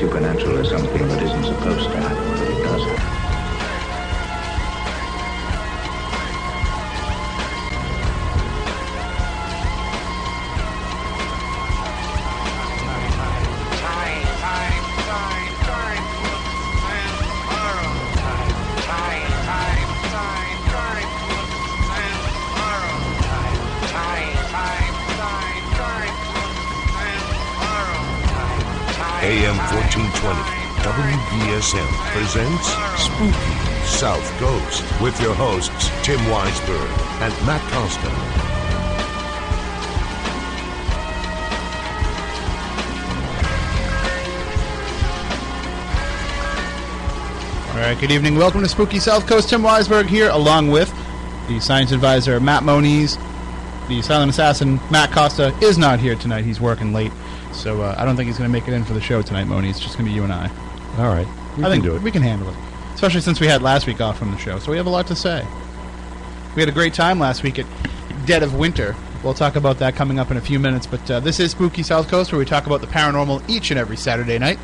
supernatural is something that isn't supposed to happen, presents Spooky South Coast with your hosts, Tim Weisberg and Matt Costa. All right, good evening. Welcome to Spooky South Coast. Tim Weisberg here, along with the science advisor Matt Moniz. The silent assassin Matt Costa is not here tonight. He's working late, so uh, I don't think he's going to make it in for the show tonight, Moniz. It's just going to be you and I. All right. We I can think do it. we can handle it, especially since we had last week off from the show, so we have a lot to say. We had a great time last week at Dead of Winter. We'll talk about that coming up in a few minutes, but uh, this is Spooky South Coast, where we talk about the paranormal each and every Saturday night.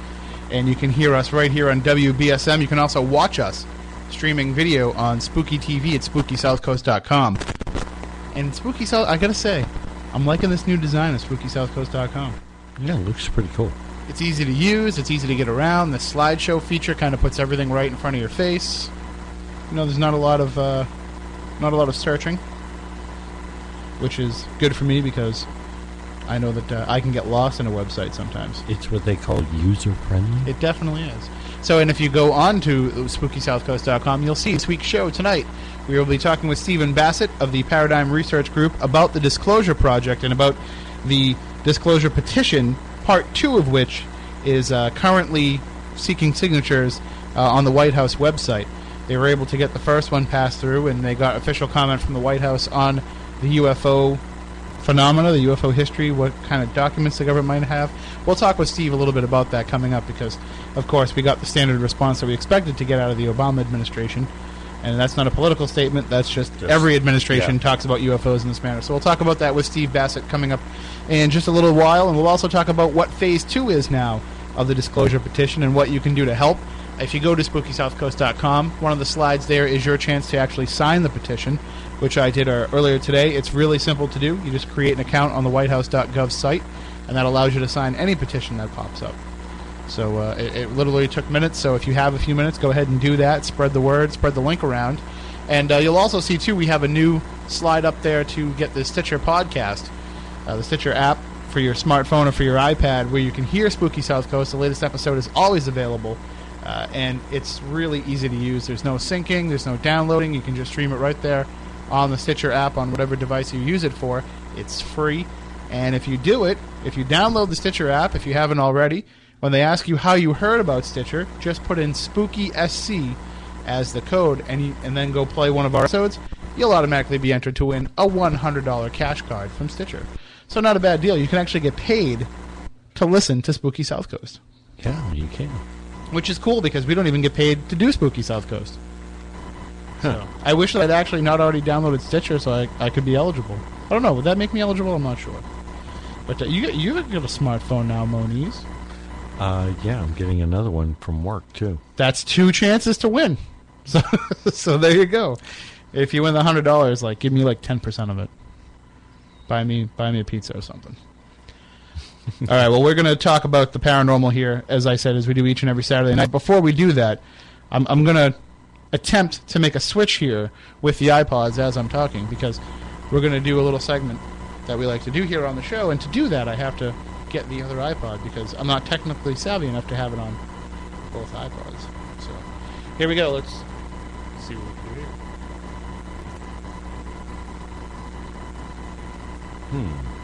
And you can hear us right here on WBSM. You can also watch us streaming video on Spooky TV at SpookySouthCoast.com. And Spooky South, I gotta say, I'm liking this new design of SpookySouthCoast.com. Yeah, it looks pretty cool. It's easy to use. It's easy to get around. The slideshow feature kind of puts everything right in front of your face. You know, there's not a lot of uh, not a lot of searching, which is good for me because I know that uh, I can get lost in a website sometimes. It's what they call user friendly. It definitely is. So, and if you go on to SpookySouthCoast.com, you'll see this week's show tonight. We will be talking with Stephen Bassett of the Paradigm Research Group about the Disclosure Project and about the Disclosure Petition, part two of which is uh, currently seeking signatures uh, on the White House website. They were able to get the first one passed through, and they got official comment from the White House on the UFO phenomena, the UFO history, what kind of documents the government might have. We'll talk with Steve a little bit about that coming up because, of course, we got the standard response that we expected to get out of the Obama administration. And that's not a political statement. That's just, Just- every administration yeah. talks about UFOs in this manner. So we'll talk about that with Steve Bassett coming up in just a little while. And we'll also talk about what phase two is now of the disclosure petition and what you can do to help. If you go to SpookySouthCoast.com, one of the slides there is your chance to actually sign the petition, which I did uh, earlier today. It's really simple to do. You just create an account on the WhiteHouse.gov site, and that allows you to sign any petition that pops up. So uh, it, it literally took minutes. So if you have a few minutes, go ahead and do that. Spread the word, spread the link around. And uh, you'll also see, too, we have a new slide up there to get the Stitcher podcast, uh, the Stitcher app for your smartphone or for your iPad, where you can hear Spooky South Coast. The latest episode is always available. Uh, and it's really easy to use. There's no syncing, there's no downloading. You can just stream it right there on the Stitcher app on whatever device you use it for. It's free. And if you do it, if you download the Stitcher app, if you haven't already, when they ask you how you heard about Stitcher, just put in Spooky SC as the code and, you, and then go play one of our episodes. You'll automatically be entered to win a $100 cash card from Stitcher. So, not a bad deal. You can actually get paid to listen to Spooky South Coast Yeah, you can. which is cool because we don't even get paid to do Spooky South Coast. So I wish that I'd actually not already downloaded Stitcher so I, I could be eligible. I don't know. Would that make me eligible? I'm not sure. But uh, you you got a smartphone now, Moniz. Uh, yeah, I'm getting another one from work too. That's two chances to win. So so there you go. If you win the hundred dollars, like give me like ten percent of it. Buy me buy me a pizza or something. All right. Well, we're going to talk about the paranormal here, as I said, as we do each and every Saturday night. Before we do that, I'm, I'm going to attempt to make a switch here with the iPods as I'm talking, because we're going to do a little segment that we like to do here on the show. And to do that, I have to get the other iPod because I'm not technically savvy enough to have it on both iPods. So here we go. Let's see what we can do here. Hmm.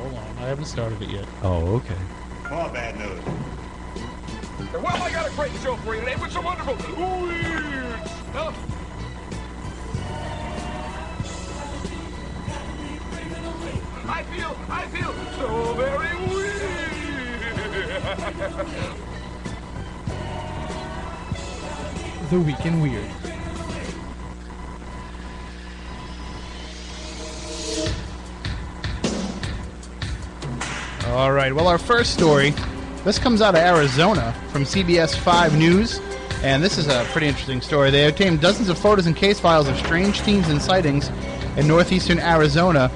Hold on, I haven't started it yet. Oh, okay. Come on, bad news. Well, I got a great show for you today with some wonderful weird stuff. I feel, I feel so very weird. The Week in Weird. All right. Well, our first story This comes out of Arizona from CBS 5 News, and this is a pretty interesting story. They obtained dozens of photos and case files of strange scenes and sightings in northeastern Arizona.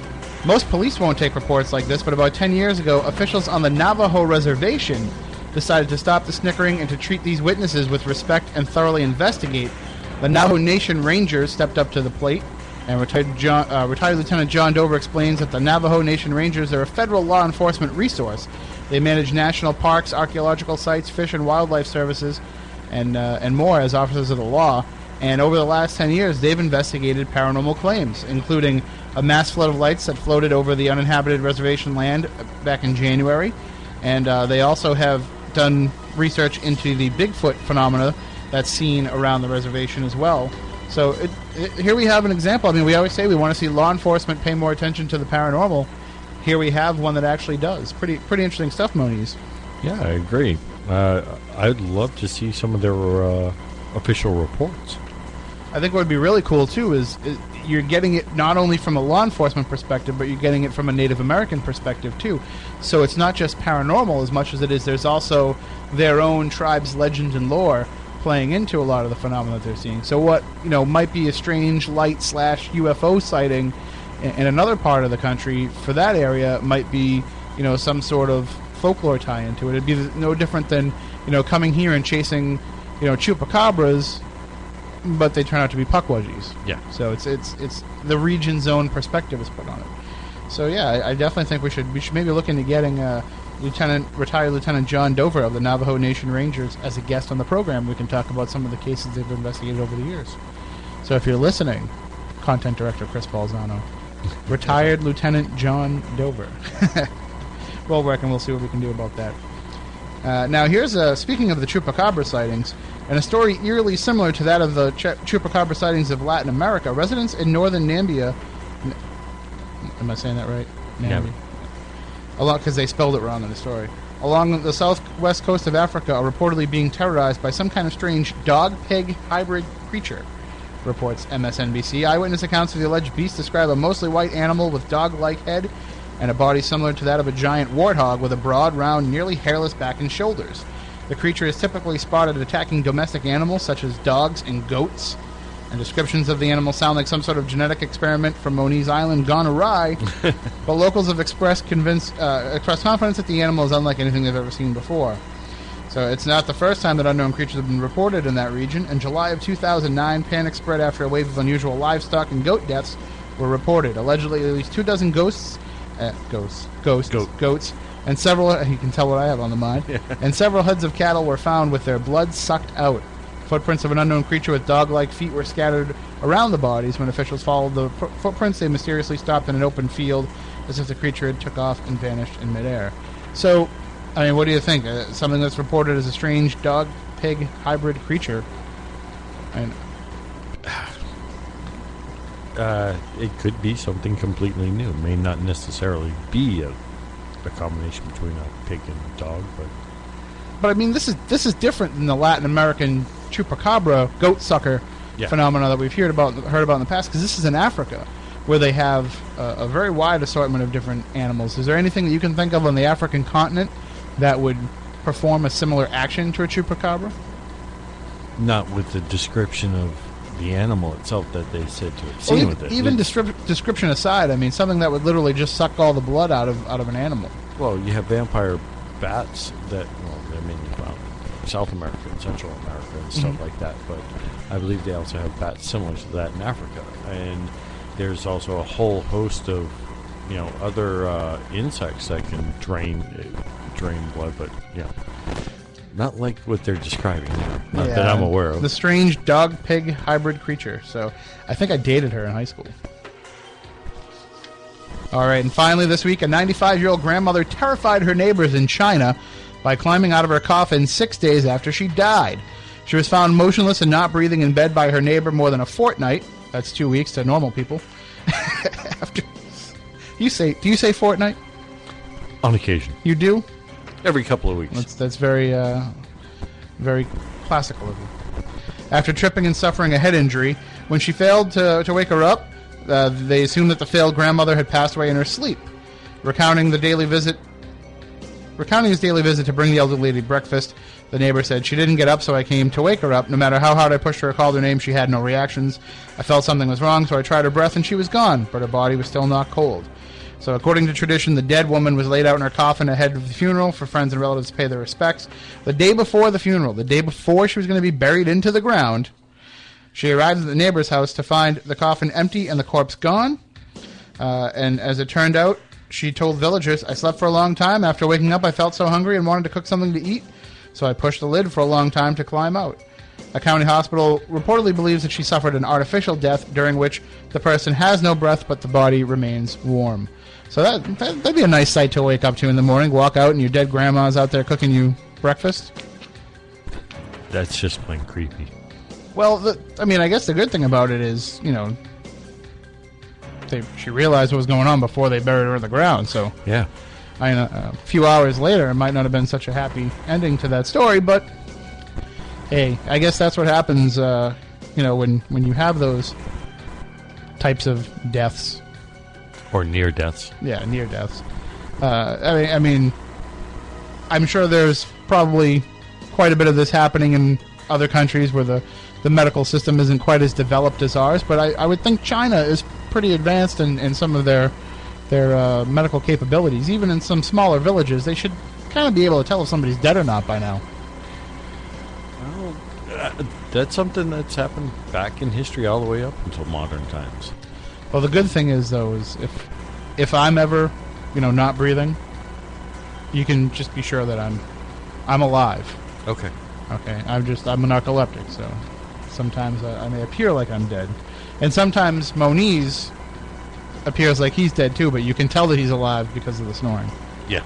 Most police won't take reports like this, but about 10 years ago, officials on the Navajo reservation decided to stop the snickering and to treat these witnesses with respect and thoroughly investigate. The Navajo Nation Rangers stepped up to the plate, and retired, John, uh, retired Lieutenant John Dover explains that the Navajo Nation Rangers are a federal law enforcement resource. They manage national parks, archaeological sites, fish and wildlife services, and uh, and more as officers of the law. And over the last 10 years, they've investigated paranormal claims, including a mass flood of lights that floated over the uninhabited reservation land back in January. And uh, they also have done research into the Bigfoot phenomena that's seen around the reservation as well. So it, it, here we have an example. I mean, we always say we want to see law enforcement pay more attention to the paranormal. Here we have one that actually does. Pretty pretty interesting stuff, Moniz. Yeah, I agree. Uh, I'd love to see some of their uh, official reports. I think what would be really cool too is, is you're getting it not only from a law enforcement perspective, but you're getting it from a Native American perspective too. So it's not just paranormal as much as it is. There's also their own tribe's legend and lore playing into a lot of the phenomena that they're seeing. So what you know might be a strange light slash UFO sighting in, in another part of the country for that area might be you know some sort of folklore tie into it. It'd be no different than you know coming here and chasing you know chupacabras, but they turn out to be pukwudgies. Yeah. So it's it's it's the region's own perspective is put on it. So yeah, I, I definitely think we should we should maybe look into getting uh, Lieutenant retired Lieutenant John Dover of the Navajo Nation Rangers as a guest on the program. We can talk about some of the cases they've investigated over the years. So if you're listening, content director Chris Balzano, retired Lieutenant John Dover. we'll work and we'll see what we can do about that. Uh, now, here's a speaking of the chupacabra sightings, and a story eerily similar to that of the ch- chupacabra sightings of Latin America. Residents in northern Nambia, am I saying that right? Nambia. A lot because they spelled it wrong in the story. Along the southwest coast of Africa, are reportedly being terrorized by some kind of strange dog-pig hybrid creature. Reports MSNBC. Eyewitness accounts of the alleged beast describe a mostly white animal with dog-like head and a body similar to that of a giant warthog with a broad, round, nearly hairless back and shoulders. The creature is typically spotted attacking domestic animals such as dogs and goats. And descriptions of the animal sound like some sort of genetic experiment from Moniz Island gone awry. but locals have expressed convinced, uh, expressed confidence that the animal is unlike anything they've ever seen before. So it's not the first time that unknown creatures have been reported in that region. In July of 2009, panic spread after a wave of unusual livestock and goat deaths were reported. Allegedly, at least two dozen ghosts, uh, ghosts, ghosts, Goat. goats, and several. You can tell what I have on the mind. And several heads of cattle were found with their blood sucked out. Footprints of an unknown creature with dog-like feet were scattered around the bodies. When officials followed the fo- footprints, they mysteriously stopped in an open field, as if the creature had took off and vanished in midair. So, I mean, what do you think? Uh, something that's reported as a strange dog-pig hybrid creature. And Uh, it could be something completely new. It may not necessarily be a, a combination between a pig and a dog, but But I mean, this is this is different than the Latin American chupacabra goat sucker Yeah. phenomena that we've heard about heard about in the past. Because this is in Africa, where they have a, a very wide assortment of different animals. Is there anything that you can think of on the African continent that would perform a similar action to a chupacabra? not with the description of the animal itself that they said to have seen even with it. even descrip- description aside, I mean, something that would literally just suck all the blood out of out of an animal. Well, you have vampire bats that, well, they're mainly found South America and Central America and stuff Mhm. like that, but I believe they also have bats similar to that in Africa. And there's also a whole host of, you know, other uh, insects that can drain drain blood, but, you know, not like what they're describing there. Not that I'm aware of. The strange dog pig hybrid creature. So I think I dated her in high school. All right, and finally this week, a 95 year old grandmother terrified her neighbors in China by climbing out of her coffin six days after she died. She was found motionless and not breathing in bed by her neighbor more than a fortnight. That's two weeks to normal people. after you say, do you say fortnight? On occasion. You do. Every couple of weeks. That's that's very uh, very classical of you. After tripping and suffering a head injury, when she failed to, to wake her up, uh, they assumed that the failed grandmother had passed away in her sleep. Recounting the daily visit, recounting his daily visit to bring the elderly lady breakfast, the neighbor said, She didn't get up, so I came to wake her up. No matter how hard I pushed her or called her name, she had no reactions. I felt something was wrong, so I tried her breath, and she was gone, but her body was still not cold. So, according to tradition, the dead woman was laid out in her coffin ahead of the funeral for friends and relatives to pay their respects. The day before the funeral, the day before she was going to be buried into the ground, she arrived at the neighbor's house to find the coffin empty and the corpse gone. Uh, and as it turned out, she told villagers, I slept for a long time. After waking up, I felt so hungry and wanted to cook something to eat, so I pushed the lid for a long time to climb out. A county hospital reportedly believes that she suffered an artificial death during which the person has no breath but the body remains warm. So that, that, that'd be a nice sight to wake up to in the morning. Walk out and your dead grandma's out there cooking you breakfast. That's just plain creepy. Well, the, I mean, I guess the good thing about it is, you know, they, she realized what was going on before they buried her in the ground. So, Yeah. I, uh, a few hours later, it might not have been such a happy ending to that story. But hey, I guess that's what happens. Uh, you know, when when you have those types of deaths, Or near deaths. yeah, near deaths. Uh, I mean, I mean, I'm sure there's probably quite a bit of this happening in other countries where the, the medical system isn't quite as developed as ours. But I, I would think China is pretty advanced in, in some of their their uh, medical capabilities. Even in some smaller villages, they should kind of be able to tell if somebody's dead or not by now. Well, uh, that's something that's happened back in history all the way up until modern times. Well, the good thing is though is if if I'm ever, you know, not breathing, you can just be sure that I'm I'm alive. Okay. Okay, I'm just I'm a narcoleptic, so sometimes I, I may appear like I'm dead, and sometimes Moniz appears like he's dead too, but you can tell that he's alive because of the snoring. Yeah.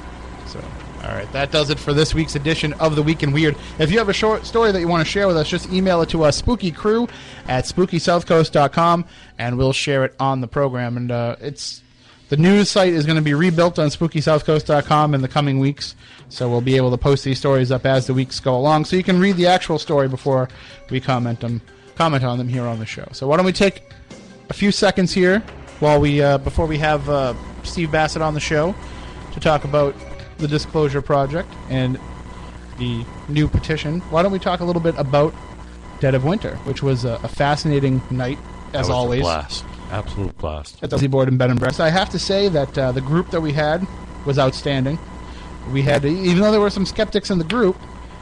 So, all right, that does it for this week's edition of the Week in Weird. If you have a short story that you want to share with us, just email it to us, spookycrew at spookysouthcoast.com, and we'll share it on the program. And uh, it's the news site is going to be rebuilt on spookysouthcoast.com in the coming weeks, so we'll be able to post these stories up as the weeks go along, so you can read the actual story before we comment them, comment on them here on the show. So why don't we take a few seconds here while we uh, before we have uh, Steve Bassett on the show to talk about the Disclosure Project and the new petition. Why don't we talk a little bit about Dead of Winter, which was a, a fascinating night as always blast. Absolute blast. at the Borden Bed and Breakfast. I have to say that uh, the group that we had was outstanding. We had, even though there were some skeptics in the group,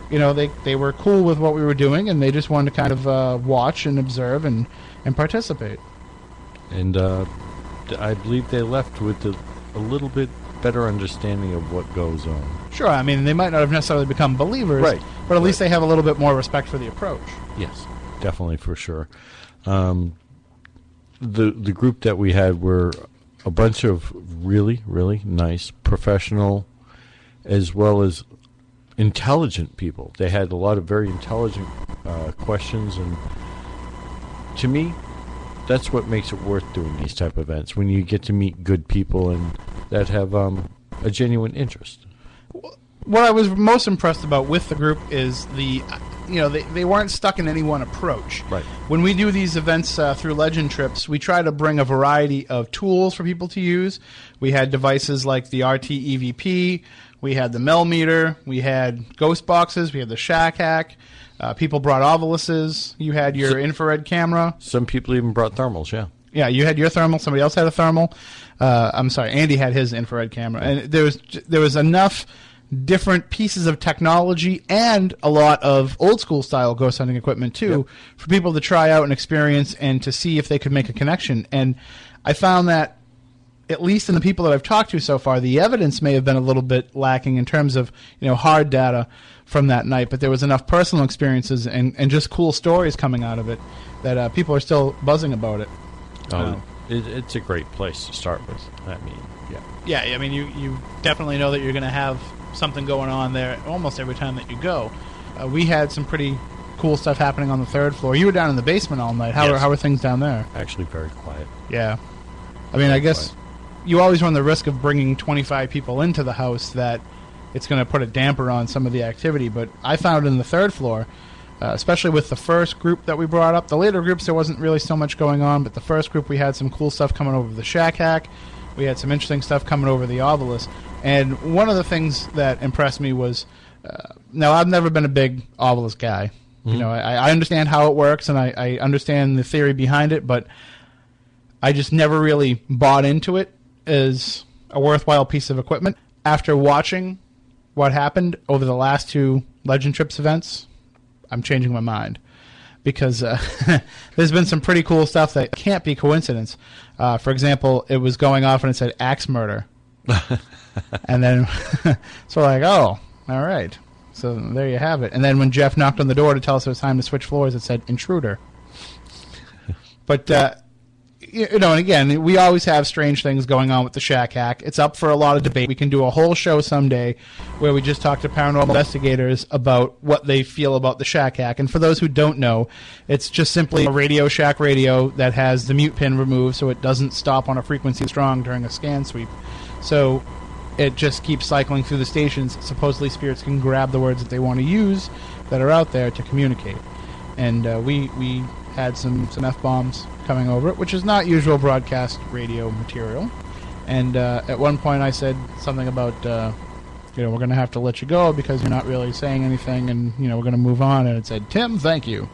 you know, they, they were cool with what we were doing, and they just wanted to kind of uh, watch and observe and, and participate. And uh, I believe they left with a, a little bit better understanding of what goes on. Sure, I mean, they might not have necessarily become believers, Right. but at least they have a little bit more respect for the approach. Yes, definitely for sure. Um, the the group that we had were a bunch of really really nice professional, as well as intelligent people. They had a lot of very intelligent uh, questions, and to me, that's what makes it worth doing these type of events when you get to meet good people and that have um, a genuine interest. what I was most impressed about with the group is the, you know, they, they weren't stuck in any one approach. Right. When we do these events uh, through Legend Trips, we try to bring a variety of tools for people to use. We had devices like the RT EVP, we had the Mel meter, we had ghost boxes, we had the Shack Hack. Uh, people brought oviluses. You had your infrared camera. Some people even brought thermals. Yeah. Yeah, you had your thermal. Somebody else had a thermal. Uh, I'm sorry, Andy had his infrared camera, and there was there was enough different pieces of technology and a lot of old school style ghost hunting equipment too for people to try out and experience and to see if they could make a connection. And I found that at least in the people that I've talked to so far, the evidence may have been a little bit lacking in terms of you know hard data from that night, but there was enough personal experiences and, and just cool stories coming out of it that uh, people are still buzzing about it. Oh, it, it's a great place to start with. I mean, Yeah, yeah. I mean, you, you definitely know that you're going to have something going on there almost every time that you go. Uh, we had some pretty cool stuff happening on the third floor. You were down in the basement all night. How, Yes. are, how are things down there? actually very quiet. Yeah. I mean, I guess you always run the risk of bringing 25 people into the house that it's going to put a damper on some of the activity. But I found in the third floor, uh, especially with the first group that we brought up, the later groups there wasn't really so much going on, but the first group we had some cool stuff coming over the shack hack. We had some interesting stuff coming over the obelisk. And one of the things that impressed me was uh, now, I've never been a big obelisk guy. You know, I, I understand how it works and I, I understand the theory behind it, but I just never really bought into it as a worthwhile piece of equipment. After watching what happened over the last two Legend Trips events, I'm changing my mind because uh, there's been some pretty cool stuff that can't be coincidence. Uh, for example, it was going off and it said axe murder, and then so like, oh, all right. So there you have it. And then when Jeff knocked on the door to tell us it was time to switch floors, it said intruder. But uh, you know, and again, we always have strange things going on with the Shack Hack. It's up for a lot of debate. We can do a whole show someday where we just talk to paranormal investigators about what they feel about the Shack Hack. And for those who don't know, it's just simply a Radio Shack radio that has the mute pin removed so it doesn't stop on a frequency strong during a scan sweep. So it just keeps cycling through the stations. Supposedly, spirits can grab the words that they want to use that are out there to communicate. And uh, we we had some some f bombs coming over it, which is not usual broadcast radio material. And uh, at one point, I said something about. Uh, you know, we're going to have to let you go because you're not really saying anything, and you know, we're going to move on. And it said, "Tim, thank you."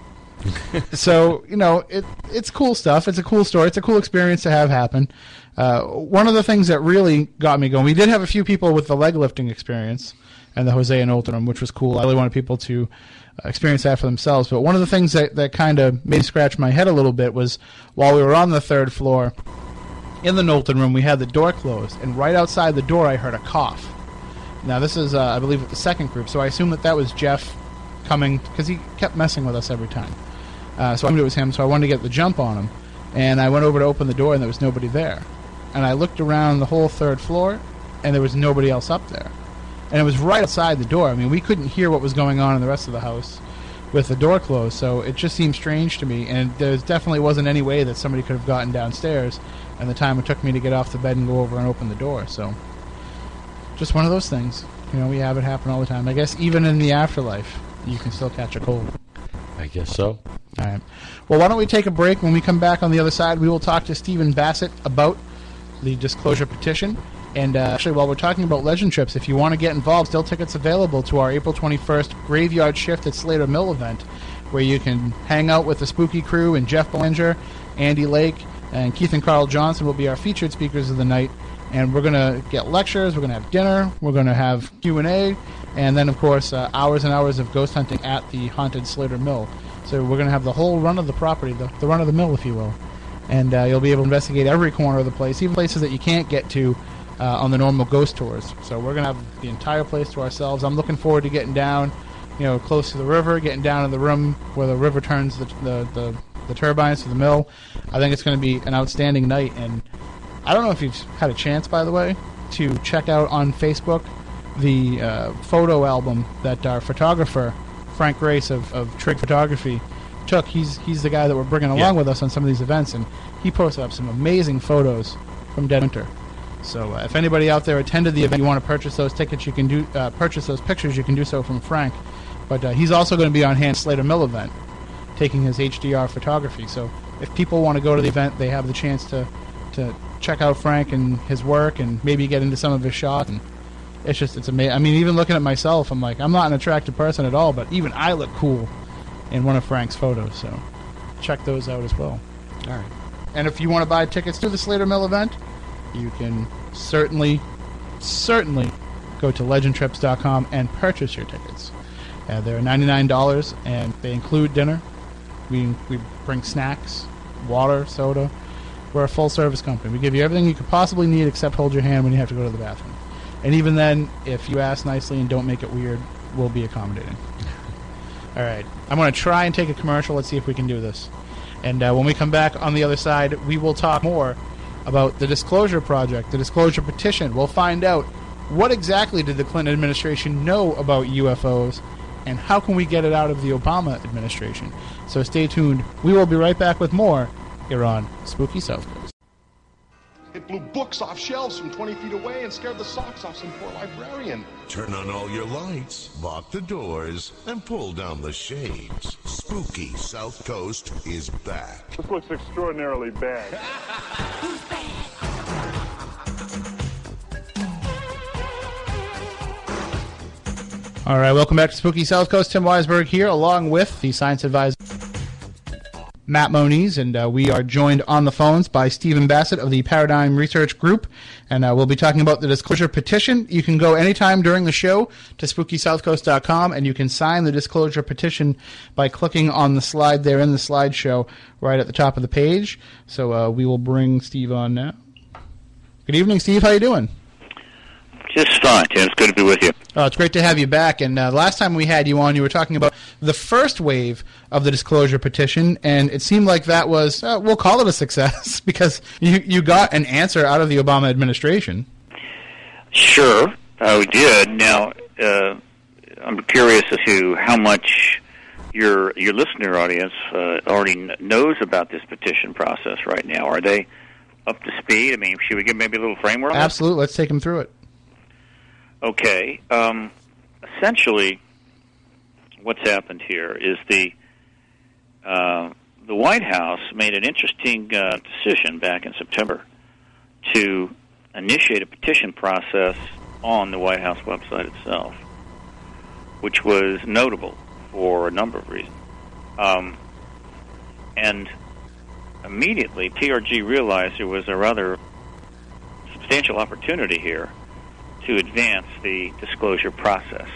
so you know, it it's cool stuff. It's a cool story. It's a cool experience to have happen. Uh, one of the things that really got me going, we did have a few people with the leg lifting experience and the Jose and Oldham, which was cool. I really wanted people to experience that for themselves. But one of the things that, that kind of made me scratch my head a little bit was while we were on the third floor in the Knowlton room, we had the door closed, and right outside the door, I heard a cough. Now, this is, uh, I believe, the second group, so I assume that that was Jeff coming because he kept messing with us every time. Uh, so I knew it was him, so I wanted to get the jump on him. And I went over to open the door, and there was nobody there. And I looked around the whole third floor, and there was nobody else up there. And it was right outside the door. I mean, we couldn't hear what was going on in the rest of the house with the door closed, so it just seemed strange to me. And there definitely wasn't any way that somebody could have gotten downstairs, and the time it took me to get off the bed and go over and open the door. So, just one of those things. You know, we have it happen all the time. I guess even in the afterlife, you can still catch a cold. I guess so. All right. Well, why don't we take a break? When we come back on the other side, we will talk to Stephen Bassett about the disclosure petition. And uh, actually, while we're talking about legend trips, if you want to get involved, still tickets available to our April 21st Graveyard Shift at Slater Mill event, where you can hang out with the Spooky Crew and Jeff Belanger, Andy Lake, and Keith and Carl Johnson will be our featured speakers of the night. And we're going to get lectures, we're going to have dinner, we're going to have Q&A, and then, of course, uh, hours and hours of ghost hunting at the haunted Slater Mill. So we're going to have the whole run of the property, the, the run of the mill, if you will. And uh, you'll be able to investigate every corner of the place, even places that you can't get to uh, on the normal ghost tours. So we're going to have the entire place to ourselves. I'm looking forward to getting down, you know, close to the river, getting down in the room where the river turns the, the, the, the turbines to the mill. I think it's going to be an outstanding night. And I don't know if you've had a chance, by the way, to check out on Facebook the uh, photo album that our photographer Frank Grace of, of Trig Photography took. He's he's the guy that we're bringing along Yeah. with us on some of these events, and he posted up some amazing photos from Dead Winter. So uh, if anybody out there attended the event, you want to purchase those tickets, you can do uh, purchase those pictures. You can do so from Frank, but uh, he's also going to be on hand Slater Mill event, taking his HDR photography. So if people want to go to the event, they have the chance to to check out Frank and his work, and maybe get into some of his shots. And it's just it's amazing. I mean, even looking at myself, I'm like, I'm not an attractive person at all, but even I look cool in one of Frank's photos. So check those out as well. All right. And if you want to buy tickets to the Slater Mill event, you can certainly, certainly go to legendtrips.com and purchase your tickets. Uh, they're $99 and they include dinner. We, we bring snacks, water, soda. We're a full service company. We give you everything you could possibly need except hold your hand when you have to go to the bathroom. And even then, if you ask nicely and don't make it weird, we'll be accommodating. All right. I'm going to try and take a commercial. Let's see if we can do this. And uh, when we come back on the other side, we will talk more about the Disclosure Project, the Disclosure Petition. We'll find out what exactly did the Clinton administration know about UFOs and how can we get it out of the Obama administration. So stay tuned. We will be right back with more here on Spooky South. It blew books off shelves from 20 feet away and scared the socks off some poor librarian. Turn on all your lights, lock the doors, and pull down the shades. Spooky South Coast is back. This looks extraordinarily bad. All right, welcome back to Spooky South Coast. Tim Weisberg here, along with the science advisor. Matt Moniz, and uh, we are joined on the phones by Stephen Bassett of the Paradigm Research Group, and uh, we'll be talking about the disclosure petition. You can go anytime during the show to SpookySouthCoast.com, and you can sign the disclosure petition by clicking on the slide there in the slideshow right at the top of the page. So uh, we will bring Steve on now. Good evening, Steve. How you doing? Just fine, Tim. It's good to be with you. Oh, it's great to have you back. And uh, last time we had you on, you were talking about the first wave of the disclosure petition, and it seemed like that was, uh, we'll call it a success because you, you got an answer out of the Obama administration. Sure, we did. Now, uh, I'm curious as to how much your your listener audience uh, already knows about this petition process right now. Are they up to speed? I mean, should we give maybe a little framework? Absolutely. Let's take them through it. Okay. Um, essentially, what's happened here is the uh, the White House made an interesting uh, decision back in September to initiate a petition process on the White House website itself, which was notable for a number of reasons. Um, and immediately, PRG realized there was a rather substantial opportunity here to advance the disclosure process.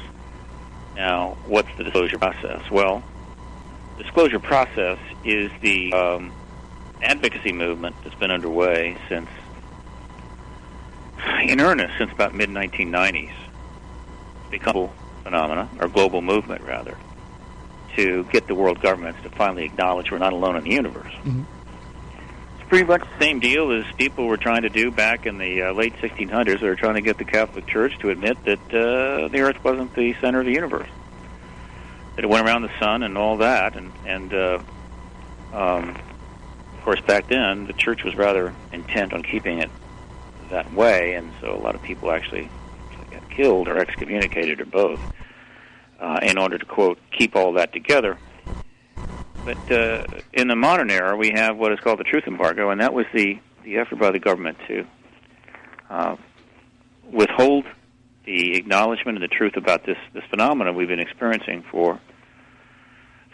Now, what's the disclosure process? Well, the disclosure process is the um, advocacy movement that's been underway since, in earnest, since about mid 1990s. Become a phenomena, or global movement rather, to get the world governments to finally acknowledge we're not alone in the universe. It's pretty much the same deal as people were trying to do back in the uh, late 1600s. They were trying to get the Catholic Church to admit that uh, the Earth wasn't the center of the universe. That it went around the sun and all that, and and uh, um, of course back then the Church was rather intent on keeping it that way, and so a lot of people actually got killed or excommunicated or both uh, in order to quote keep all that together. But uh, in the modern era, we have what is called the truth embargo, and that was the, the effort by the government to uh, withhold the acknowledgement of the truth about this, this phenomenon we've been experiencing for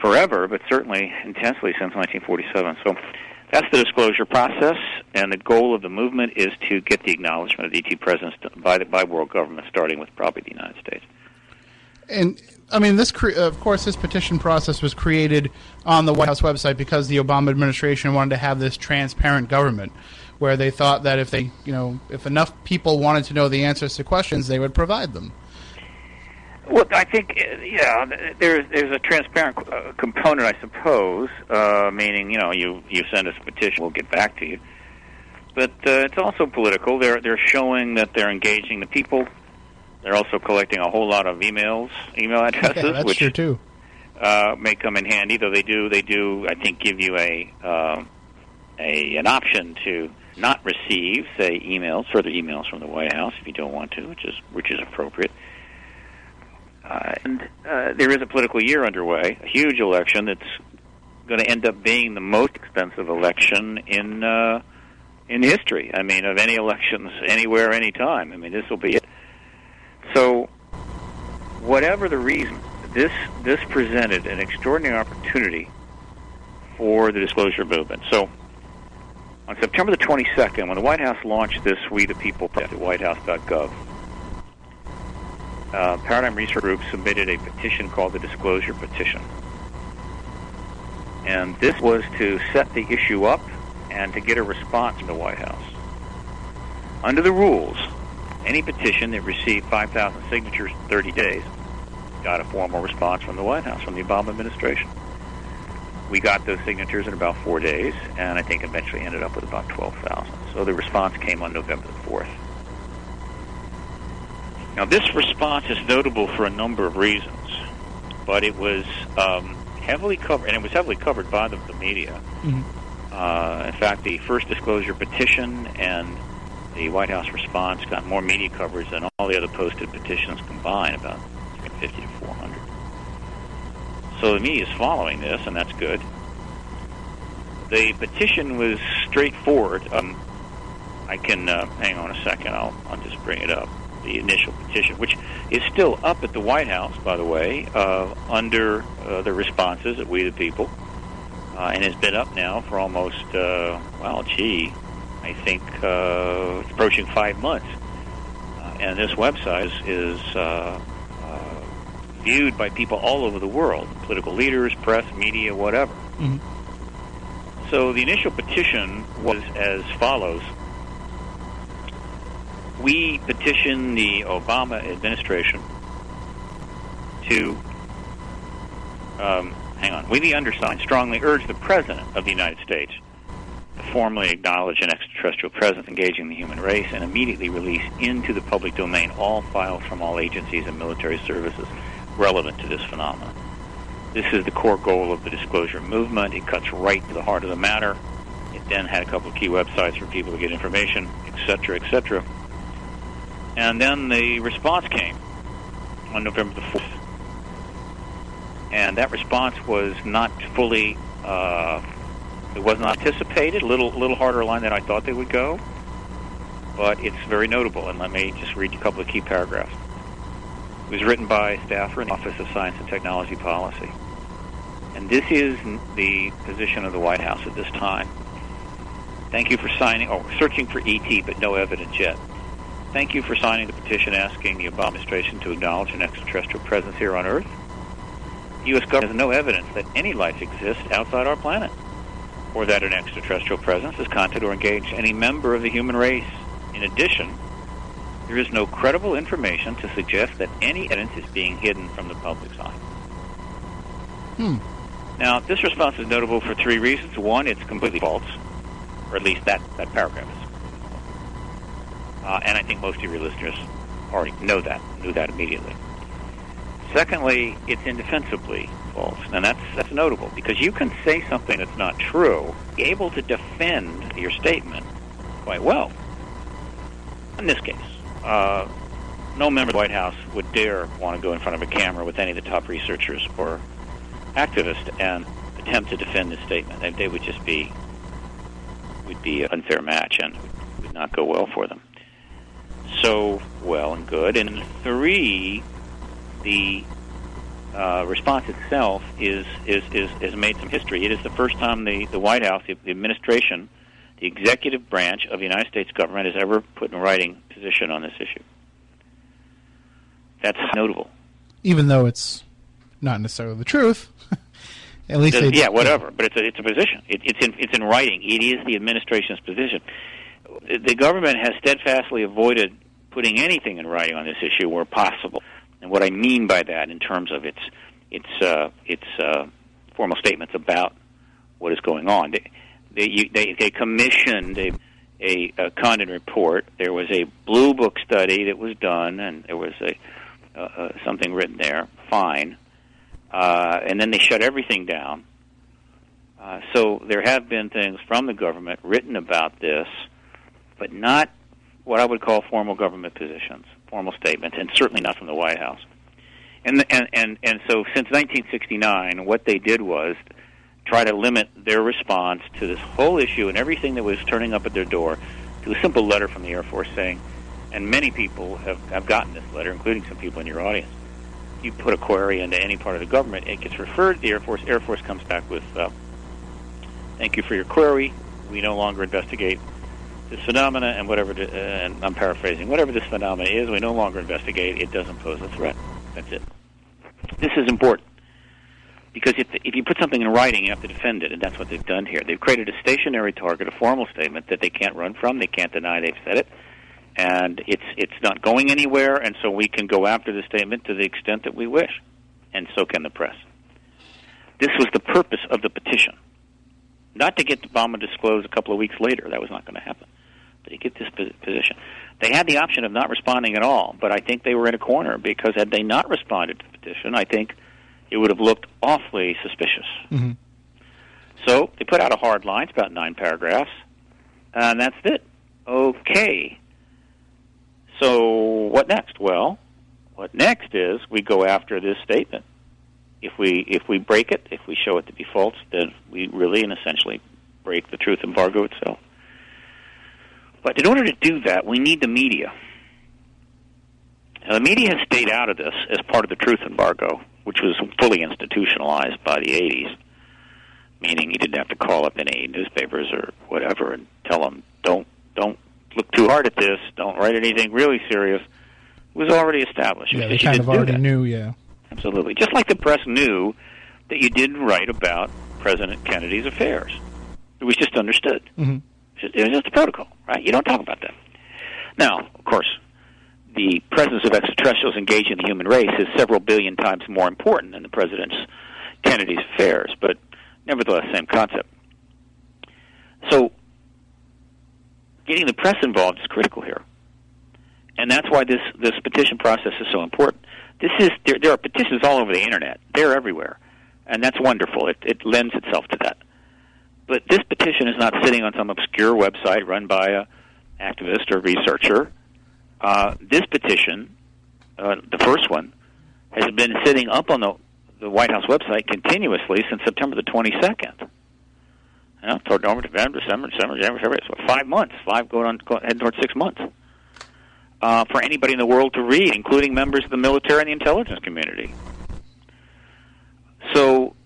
forever, but certainly intensely since 1947. So that's the disclosure process, and the goal of the movement is to get the acknowledgement of ET presence by, the, by world governments, starting with probably the United States. And I mean, this cre- of course, this petition process was created on the White House website because the Obama administration wanted to have this transparent government, where they thought that if they, you know, if enough people wanted to know the answers to questions, they would provide them. Well, I think uh, yeah, there's there's a transparent uh, component, I suppose. Uh, meaning, you know, you you send us a petition, we'll get back to you. But uh, it's also political. They're they're showing that they're engaging the people. They're also collecting a whole lot of emails, email addresses, Yeah, that's which true too. uh, may come in handy. Though they do, they do, I think, give you a uh, a an option to not receive, say, emails, further emails from the White House if you don't want to, which is which is appropriate. Uh, and uh, there is a political year underway, a huge election that's going to end up being the most expensive election in uh, in history. I mean, of any elections anywhere, anytime. I mean, this will be it. So, whatever the reason, this this presented an extraordinary opportunity for the disclosure movement. So, on September the 22nd, when the White House launched this We the People at whitehouse.gov, uh, Paradigm Research Group submitted a petition called the Disclosure Petition. And this was to set the issue up and to get a response from the White House. Under the rules, any petition that received 5,000 signatures in 30 days got a formal response from the White House, from the Obama administration. We got those signatures in about four days, and I think eventually ended up with about 12,000. So the response came on November the 4th. Now, this response is notable for a number of reasons, but it was um, heavily covered, and it was heavily covered by the, the media. Uh, in fact, the first disclosure petition and the White House response got more media coverage than all the other posted petitions combined, about 50 to 400. So the media is following this, and that's good. The petition was straightforward. Um, I can uh, hang on a second. I'll, I'll just bring it up. the initial petition, which is still up at the White House, by the way, uh, under uh, the responses that we the people, uh, and has been up now for almost, uh, well, gee, I think uh, it's approaching five months. Uh, and this website is, is uh, uh, viewed by people all over the world, political leaders, press, media, whatever. Mhm. So the initial petition was as follows. We petition the Obama administration to, um, hang on, we the undersigned strongly urge the President of the United States formally acknowledge an extraterrestrial presence engaging the human race and immediately release into the public domain all files from all agencies and military services relevant to this phenomenon. This is the core goal of the disclosure movement. It cuts right to the heart of the matter. It then had a couple of key websites for people to get information, etc., etc. And then the response came on November the 4th. And that response was not fully, uh, it was not anticipated, a little, little harder line than I thought they would go. But it's very notable, and let me just read a couple of key paragraphs. It was written by a staffer in the Office of Science and Technology Policy. And this is the position of the White House at this time. Thank you for signing, oh, searching for ET, but no evidence yet. Thank you for signing the petition asking the Obama administration to acknowledge an extraterrestrial presence here on Earth. The U.S. government has no evidence that any life exists outside our planet, or that an extraterrestrial presence has contacted or engaged any member of the human race. In addition, there is no credible information to suggest that any evidence is being hidden from the public's eye. Hmm. Now, this response is notable for three reasons. One, it's completely false, or at least that, that paragraph is. Uh, and I think most of your listeners already know that, knew that immediately. Secondly, it's indefensibly and that's that's notable because you can say something that's not true, able to defend your statement quite well. In this case, uh, no member of the White House would dare want to go in front of a camera with any of the top researchers or activists and attempt to defend this statement. They, they would just be would be an unfair match and would not go well for them. So well and good. And three, the uh, response itself is, is, is, has made some history. It is the first time the, the White House, the, the administration, the executive branch of the United States government has ever put in writing position on this issue. That's notable. Even though it's not necessarily the truth, at least yeah, whatever. But it's a it's a position. It, it's in it's in writing. It is the administration's position. The government has steadfastly avoided putting anything in writing on this issue where possible. And what I mean by that, in terms of its its uh, its uh, formal statements about what is going on, they they you, they, they commissioned a, a a Condon report. There was a blue book study that was done, and there was a uh, uh, something written there. Fine, uh, and then they shut everything down. Uh, so there have been things from the government written about this, but not what I would call formal government positions, formal statements, and certainly not from the White House. And and and and so since 1969, what they did was try to limit their response to this whole issue and everything that was turning up at their door to a simple letter from the Air Force saying, and many people have, have gotten this letter, including some people in your audience. You put a query into any part of the government, it gets referred to the Air Force. Air Force comes back with, uh, "Thank you for your query. We no longer investigate this phenomena, and whatever." The, uh, and I'm paraphrasing. Whatever this phenomena is, we no longer investigate. It doesn't pose a threat. That's it. This is important because if if you put something in writing, you have to defend it, and that's what they've done here. They've created a stationary target, a formal statement that they can't run from. They can't deny they've said it, and it's it's not going anywhere. And so we can go after the statement to the extent that we wish, and so can the press. This was the purpose of the petition, not to get Obama disclosed a couple of weeks later. That was not going to happen. Get this po- position, they had the option of not responding at all. But I think they were in a corner because had they not responded to the petition, I think it would have looked awfully suspicious. Mhm. So they put out a hard line, it's about nine paragraphs, and that's it. Okay. So what next? Well, what next is we go after this statement. If we if we break it, if we show it to be false, then we really and essentially break the truth embargo itself. But in order to do that, we need the media. Now, the media has stayed out of this as part of the truth embargo, which was fully institutionalized by the 80s, meaning you didn't have to call up any newspapers or whatever and tell them, don't, don't look too hard at this, don't write anything really serious. It was already established. Yeah, they kind of already knew. Yeah. Absolutely. Just like the press knew that you didn't write about President Kennedy's affairs. It was just understood. Mhm. It was just a protocol, right? You don't talk about that. Now, of course, the presence of extraterrestrials engaged in the human race is several billion times more important than the president's Kennedy's affairs, but nevertheless, same concept. So, getting the press involved is critical here, and that's why this this petition process is so important. This is there, there are petitions all over the internet; they're everywhere, and that's wonderful. It, it lends itself to that. But this petition is not sitting on some obscure website run by a activist or researcher. Uh, this petition, uh, the first one, has been sitting up on the the White House website continuously since September the 22nd. You know, toward November, November, December, December, January, February. So five months, five going on, go- heading towards six months. Uh, for anybody in the world to read, including members of the military and the intelligence community. So,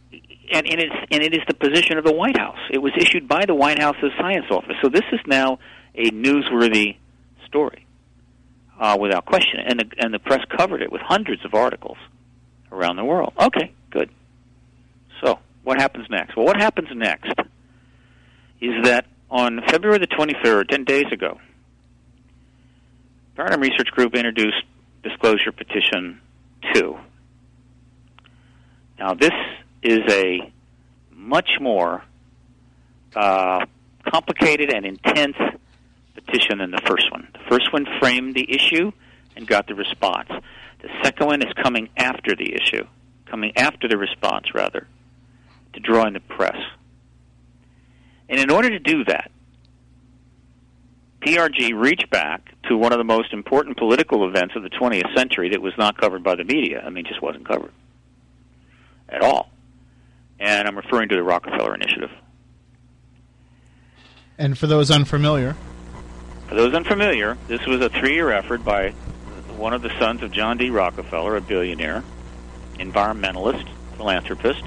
and, and it's and it is the position of the White House. It was issued by the White House's science office. So this is now a newsworthy story, uh, without question. And the and the press covered it with hundreds of articles around the world. Okay, good. So, what happens next? Well, what happens next is that on February the 23rd, 10 days ago, Paradigm Research Group introduced Disclosure Petition 2. Now, this is a much more uh, complicated and intense petition than the first one. The first one framed the issue and got the response. The second one is coming after the issue, coming after the response, rather, to draw in the press. And in order to do that, PRG reached back to one of the most important political events of the 20th century that was not covered by the media. I mean, just wasn't covered at all. And I'm referring to the Rockefeller Initiative. And for those unfamiliar, For those unfamiliar, this was a three year effort by one of the sons of John D. Rockefeller, a billionaire, environmentalist, philanthropist,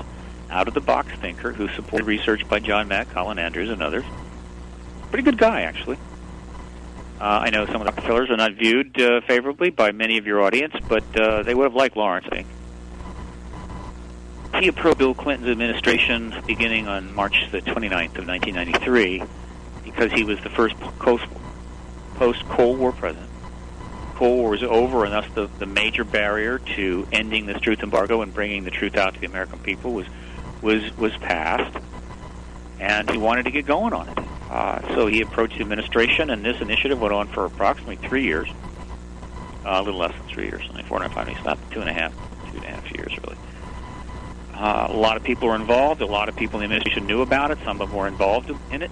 out of the box thinker who supported research by John Mack, Colin Andrews, and others. Pretty good guy, actually. Uh, I know some of the Rockefellers are not viewed uh, favorably by many of your audience, but uh, they would have liked Laurance, I think. He approached Bill Clinton's administration beginning on March the 29th of 1993 because he was the first post post Cold War president. Cold War was over, and thus the, the major barrier to ending this truth embargo and bringing the truth out to the American people was was was passed, and he wanted to get going on it. Uh, so he approached the administration, and this initiative went on for approximately three years, uh, a little less than three years, only four and a half, not two and a half, two and a half years really. Uh, a lot of people were involved. A lot of people in the administration knew about it. Some of them were involved in it.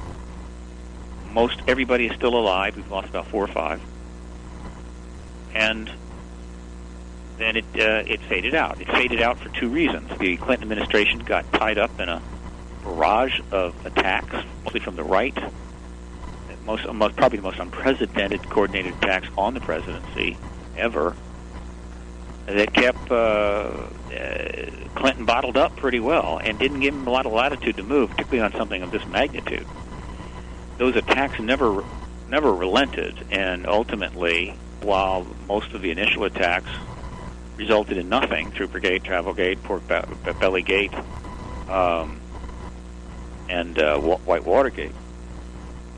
Most everybody is still alive. We've lost about four or five, and then it uh, it faded out. It faded out for two reasons. The Clinton administration got tied up in a barrage of attacks, mostly from the right. Most, most probably the most unprecedented coordinated attacks on the presidency ever. That kept uh, uh, Clinton bottled up pretty well and didn't give him a lot of latitude to move, particularly on something of this magnitude. Those attacks never never relented, and ultimately, while most of the initial attacks resulted in nothing Troopergate, Travelgate, Pork Be- Belly Gate, um, and uh, Wa- White Watergate.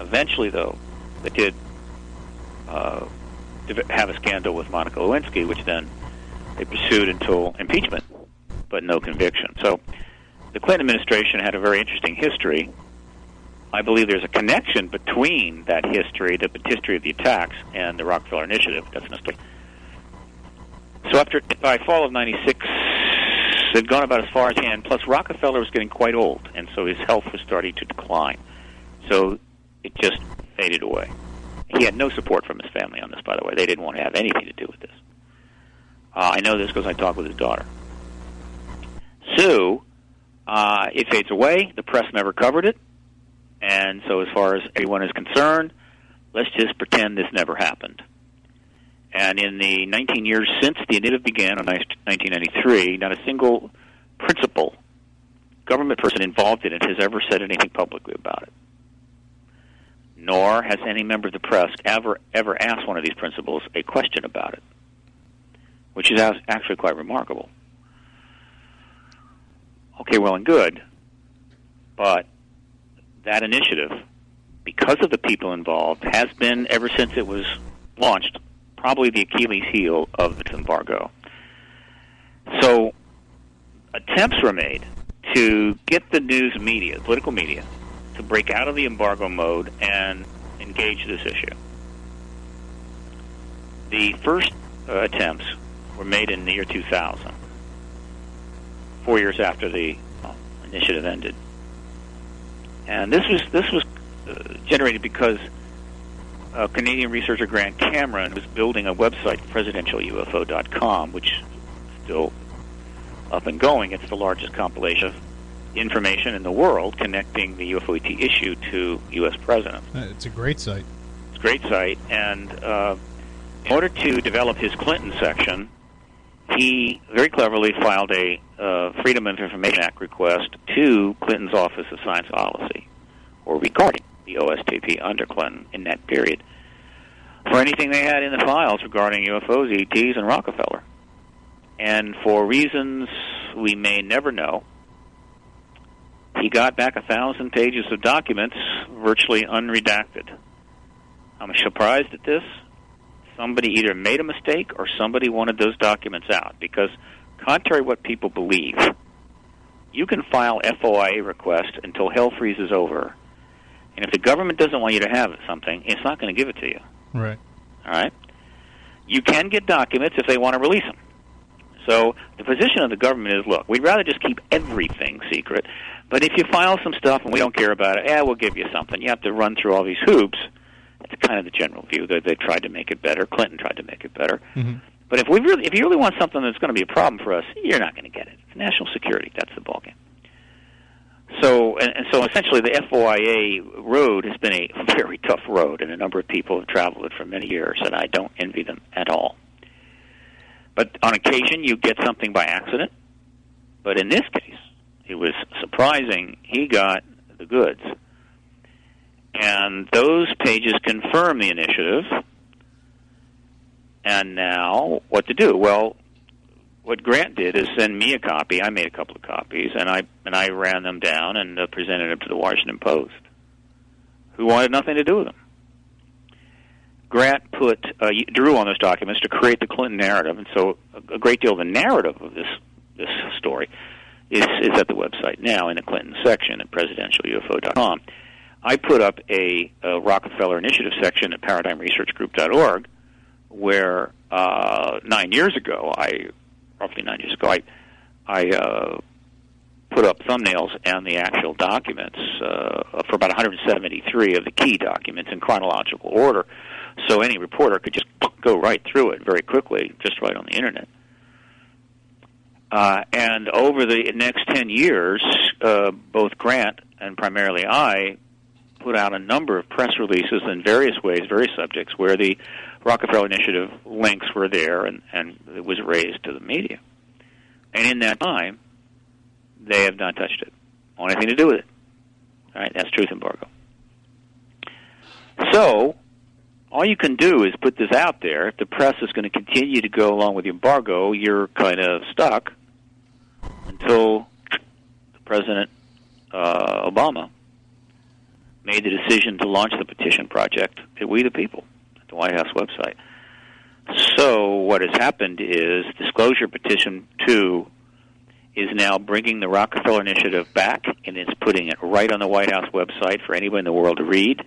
Eventually, though, they did uh, have a scandal with Monica Lewinsky, which then they pursued until impeachment, but no conviction. So the Clinton administration had a very interesting history. I believe there's a connection between that history, the history of the attacks, and the Rockefeller Initiative. That's. So after by fall of '96, they'd gone about as far as can. Plus, Rockefeller was getting quite old, and so his health was starting to decline. So it just faded away. He had no support from his family on this, by the way. They didn't want to have anything to do with this. Uh, I know this because I talked with his daughter. So uh, it fades away. The press never covered it, and so as far as everyone is concerned, let's just pretend this never happened. And in the 19 years since the initiative began in 1993, not a single principal government person involved in it has ever said anything publicly about it. Nor has any member of the press ever ever asked one of these principals a question about it, which is actually quite remarkable. Okay, well and good, but that initiative, because of the people involved, has been ever since it was launched probably the Achilles heel of this embargo. So attempts were made to get the news media, political media, to break out of the embargo mode and engage this issue. The first uh, attempts were made in the year 2000, four years after the uh, initiative ended, and this was this was uh, generated because uh, Canadian researcher Grant Cameron was building a website, presidentialufo.com, which is still up and going. It's the largest compilation of information in the world connecting the UFO ET issue to U.S. presidents. Uh, It's a great site. It's a great site, and uh, in order to develop his Clinton section, he very cleverly filed a uh, Freedom of Information Act request to Clinton's Office of Science Policy, or regarding the OSTP under Clinton in that period, for anything they had in the files regarding UFOs, ETs, and Rockefeller. And for reasons we may never know, he got back a thousand pages of documents virtually unredacted. I'm surprised at this. Somebody either made a mistake or somebody wanted those documents out because, contrary to what people believe, you can file FOIA request until hell freezes over. And if the government doesn't want you to have something, it's not going to give it to you. Right. All right? You can get documents if they want to release them. So the position of the government is, look, we'd rather just keep everything secret, but if you file some stuff and we don't care about it, yeah, we'll give you something. You have to run through all these hoops. It's kind of the general view that they tried to make it better. Clinton tried to make it better. Mhm. But if we really, if you really want something that's going to be a problem for us, you're not going to get it. It's national security. That's the ballgame. So, and, and so essentially, the FOIA road has been a very tough road, and a number of people have traveled it for many years, and I don't envy them at all. But on occasion, you get something by accident. But in this case, it was surprising. He got the goods. And those pages confirm the initiative. And now, what to do? Well, what Grant did is send me a copy. I made a couple of copies, and I and I ran them down and uh, presented them to the Washington Post, who wanted nothing to do with them. Grant put uh, drew on those documents to create the Clinton narrative, and so a, a great deal of the narrative of this this story is is at the website now in the Clinton section at presidentialufo.com. I put up a, a Rockefeller Initiative section at ParadigmResearchGroup.org, where uh, nine years ago, I roughly nine years ago, I I uh, put up thumbnails and the actual documents uh, for about 173 of the key documents in chronological order, so any reporter could just go right through it very quickly, just right on the internet. Uh, and over the next 10 years, uh, both Grant and primarily I put out a number of press releases in various ways, various subjects, where the Rockefeller Initiative links were there and, and it was raised to the media. And in that time, they have not touched it. Want anything to do with it. All right, that's truth embargo. So, all you can do is put this out there. If the press is going to continue to go along with the embargo, you're kind of stuck until the President uh, Obama made the decision to launch the petition project at We the People at the White House website. So what has happened is Disclosure Petition 2 is now bringing the Rockefeller Initiative back, and it's putting it right on the White House website for anyone in the world to read,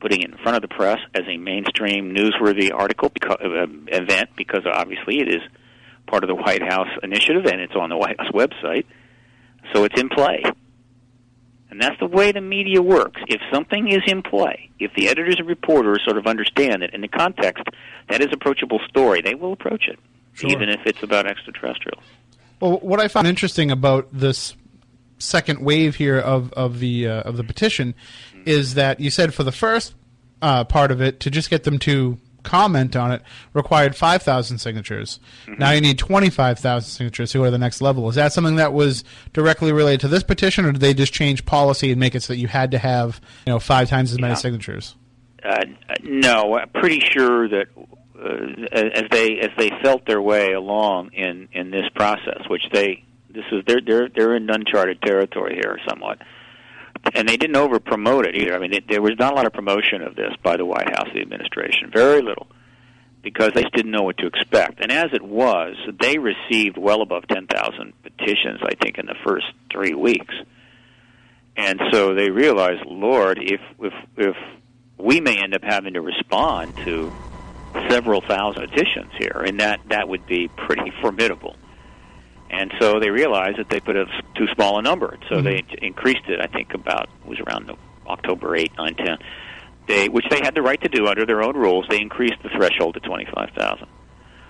putting it in front of the press as a mainstream newsworthy article because, uh, event because obviously it is part of the White House initiative and it's on the White House website. So it's in play. And that's the way the media works. If something is in play, if the editors and reporters sort of understand it in the context that is approachable story, they will approach it, Sure. even if it's about extraterrestrials. Well, what I found interesting about this second wave here of of the uh, of the petition is that you said for the first uh, part of it to just get them to comment on it required 5,000 signatures. Mm-hmm. Now you need 25,000 signatures to go to the next level. Is that something that was directly related to this petition, or did they just change policy and make it so that you had to have you know five times as many Yeah. signatures? Uh, no, I'm pretty sure that uh, as they as they felt their way along in in this process, which they this is they're they're they're in uncharted territory here somewhat, and they didn't over promote it either. I mean, it, there was not a lot of promotion of this by the White House, the administration, very little, because they just didn't know what to expect. And as it was, they received well above ten thousand petitions, I think, in the first three weeks. And so they realized, Lord, if if if we may end up having to respond to several thousand petitions here, and that that would be pretty formidable. And so they realized that they put a too small a number, so they increased it. I think about it was around the October 8, 9, 10. They, which they had the right to do under their own rules. They increased the threshold to 25,000,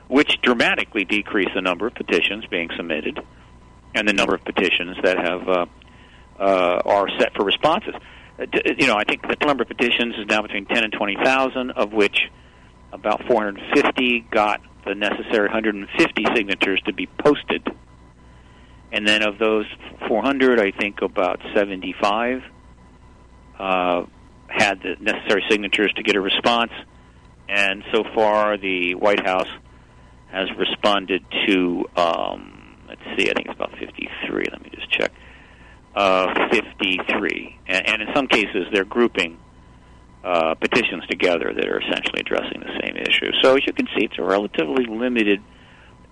which dramatically decreased the number of petitions being submitted and the number of petitions that have uh, uh, are set for responses. Uh, d- You know, I think the number of petitions is now between 10 and 20,000, of which about 450 got the necessary 150 signatures to be posted. And then of those 400, I think about 75 uh, had the necessary signatures to get a response. And so far, the White House has responded to, um, let's see, I think it's about 53. Let me just check. Uh, 53. And, and in some cases, they're grouping uh, petitions together that are essentially addressing the same issue. So as you can see, it's a relatively limited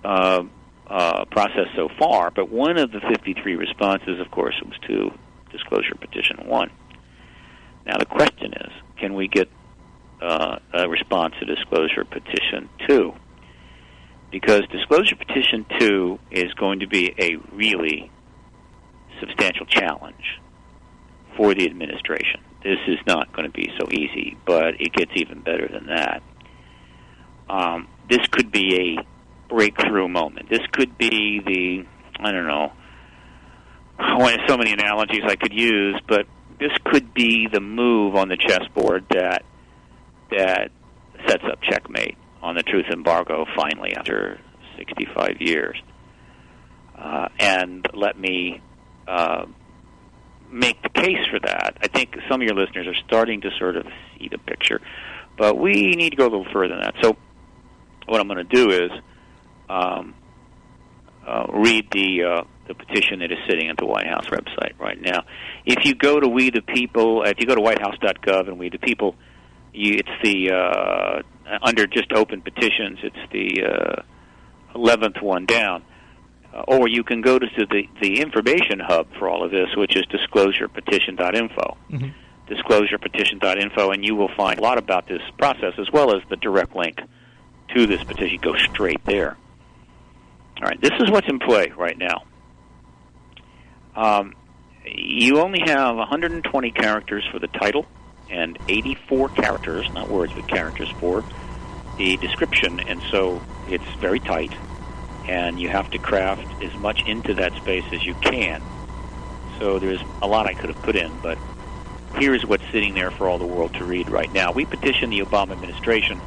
uh, uh, process so far. But one of the 53 responses, of course, was to Disclosure Petition 1. Now the question is, can we get uh, a response to Disclosure Petition 2? Because Disclosure Petition 2 is going to be a really substantial challenge for the administration. This is not going to be so easy, but it gets even better than that. Um, this could be a breakthrough moment. This could be the, I don't know, one of so many analogies I could use, but this could be the move on the chessboard that that sets up checkmate on the truth embargo finally after 65 years. Uh, and let me uh, make the case for that. I think some of your listeners are starting to sort of see the picture, but we need to go a little further than that. So, what I'm going to do is um, uh, read the uh, the petition that is sitting at the White House website right now. If you go to We the People, if you go to WhiteHouse.gov and We the People, you, it's the uh, under just open petitions. It's the uh, eleventh one down. Uh, or you can go to the the information hub for all of this, which is disclosurepetition.info. Mhm. Disclosurepetition.info, and you will find a lot about this process as well as the direct link to this petition. Go straight there. All right, this is what's in play right now. Um, you only have 120 characters for the title and 84 characters, not words, but characters for the description, and so it's very tight, and you have to craft as much into that space as you can. So there's a lot I could have put in, but here's what's sitting there for all the world to read right now. We petition the Obama administration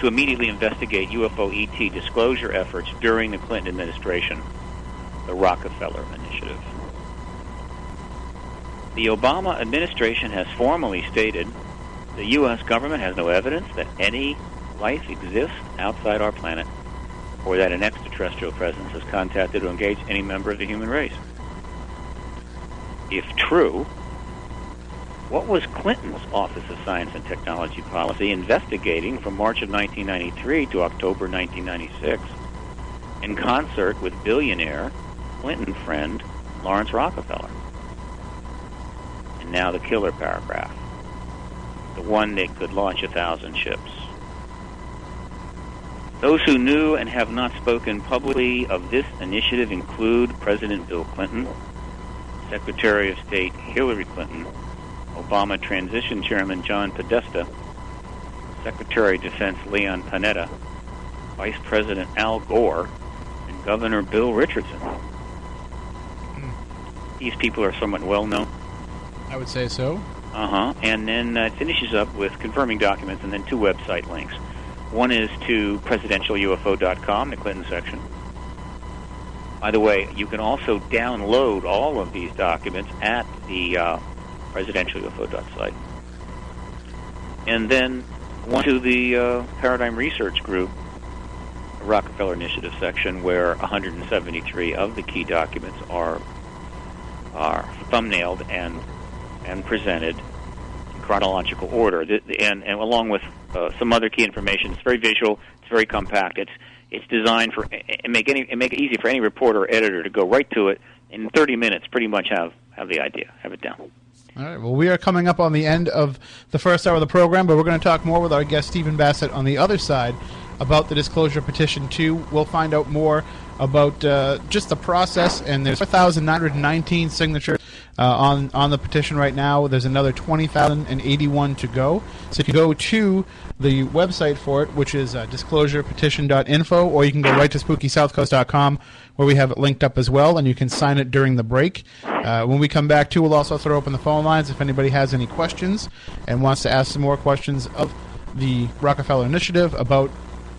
to immediately investigate UFO ET disclosure efforts during the Clinton administration, the Rockefeller Initiative. The Obama administration has formally stated the U.S. government has no evidence that any life exists outside our planet or that an extraterrestrial presence has contacted or engaged any member of the human race. If true, what was Clinton's Office of Science and Technology Policy investigating from March of 1993 to October 1996 in concert with billionaire Clinton friend Laurance Rockefeller? And now the killer paragraph. The one that could launch a thousand ships. Those who knew and have not spoken publicly of this initiative include President Bill Clinton, Secretary of State Hillary Clinton, Obama Transition Chairman John Podesta, Secretary of Defense Leon Panetta, Vice President Al Gore, and Governor Bill Richardson. These people are somewhat well known. I would say so. Uh huh. And then uh, it finishes up with confirming documents and then two website links. One is to presidentialufo.com, the Clinton section. By the way, you can also download all of these documents at the uh, presidentialufo.site. And then one to the uh, Paradigm Research Group, Rockefeller Initiative section, where 173 of the key documents are are thumbnailed and and presented in chronological order, the, the, and, and along with uh, some other key information. It's very visual. It's very compact. It's it's designed for and make any and make it easy for any reporter or editor to go right to it in 30 minutes. Pretty much have have the idea, have it down. All right. Well, we are coming up on the end of the first hour of the program, but we're going to talk more with our guest Stephen Bassett on the other side about the disclosure petition 2. We'll find out more about uh, just the process, and there's 4,919 signatures uh, on on the petition right now. There's another 20,081 to go. So if you go to the website for it, which is uh, disclosurepetition.info, or you can go right to spookysouthcoast.com, where we have it linked up as well, and you can sign it during the break. Uh, when we come back, too, we'll also throw open the phone lines if anybody has any questions and wants to ask some more questions of the Rockefeller Initiative about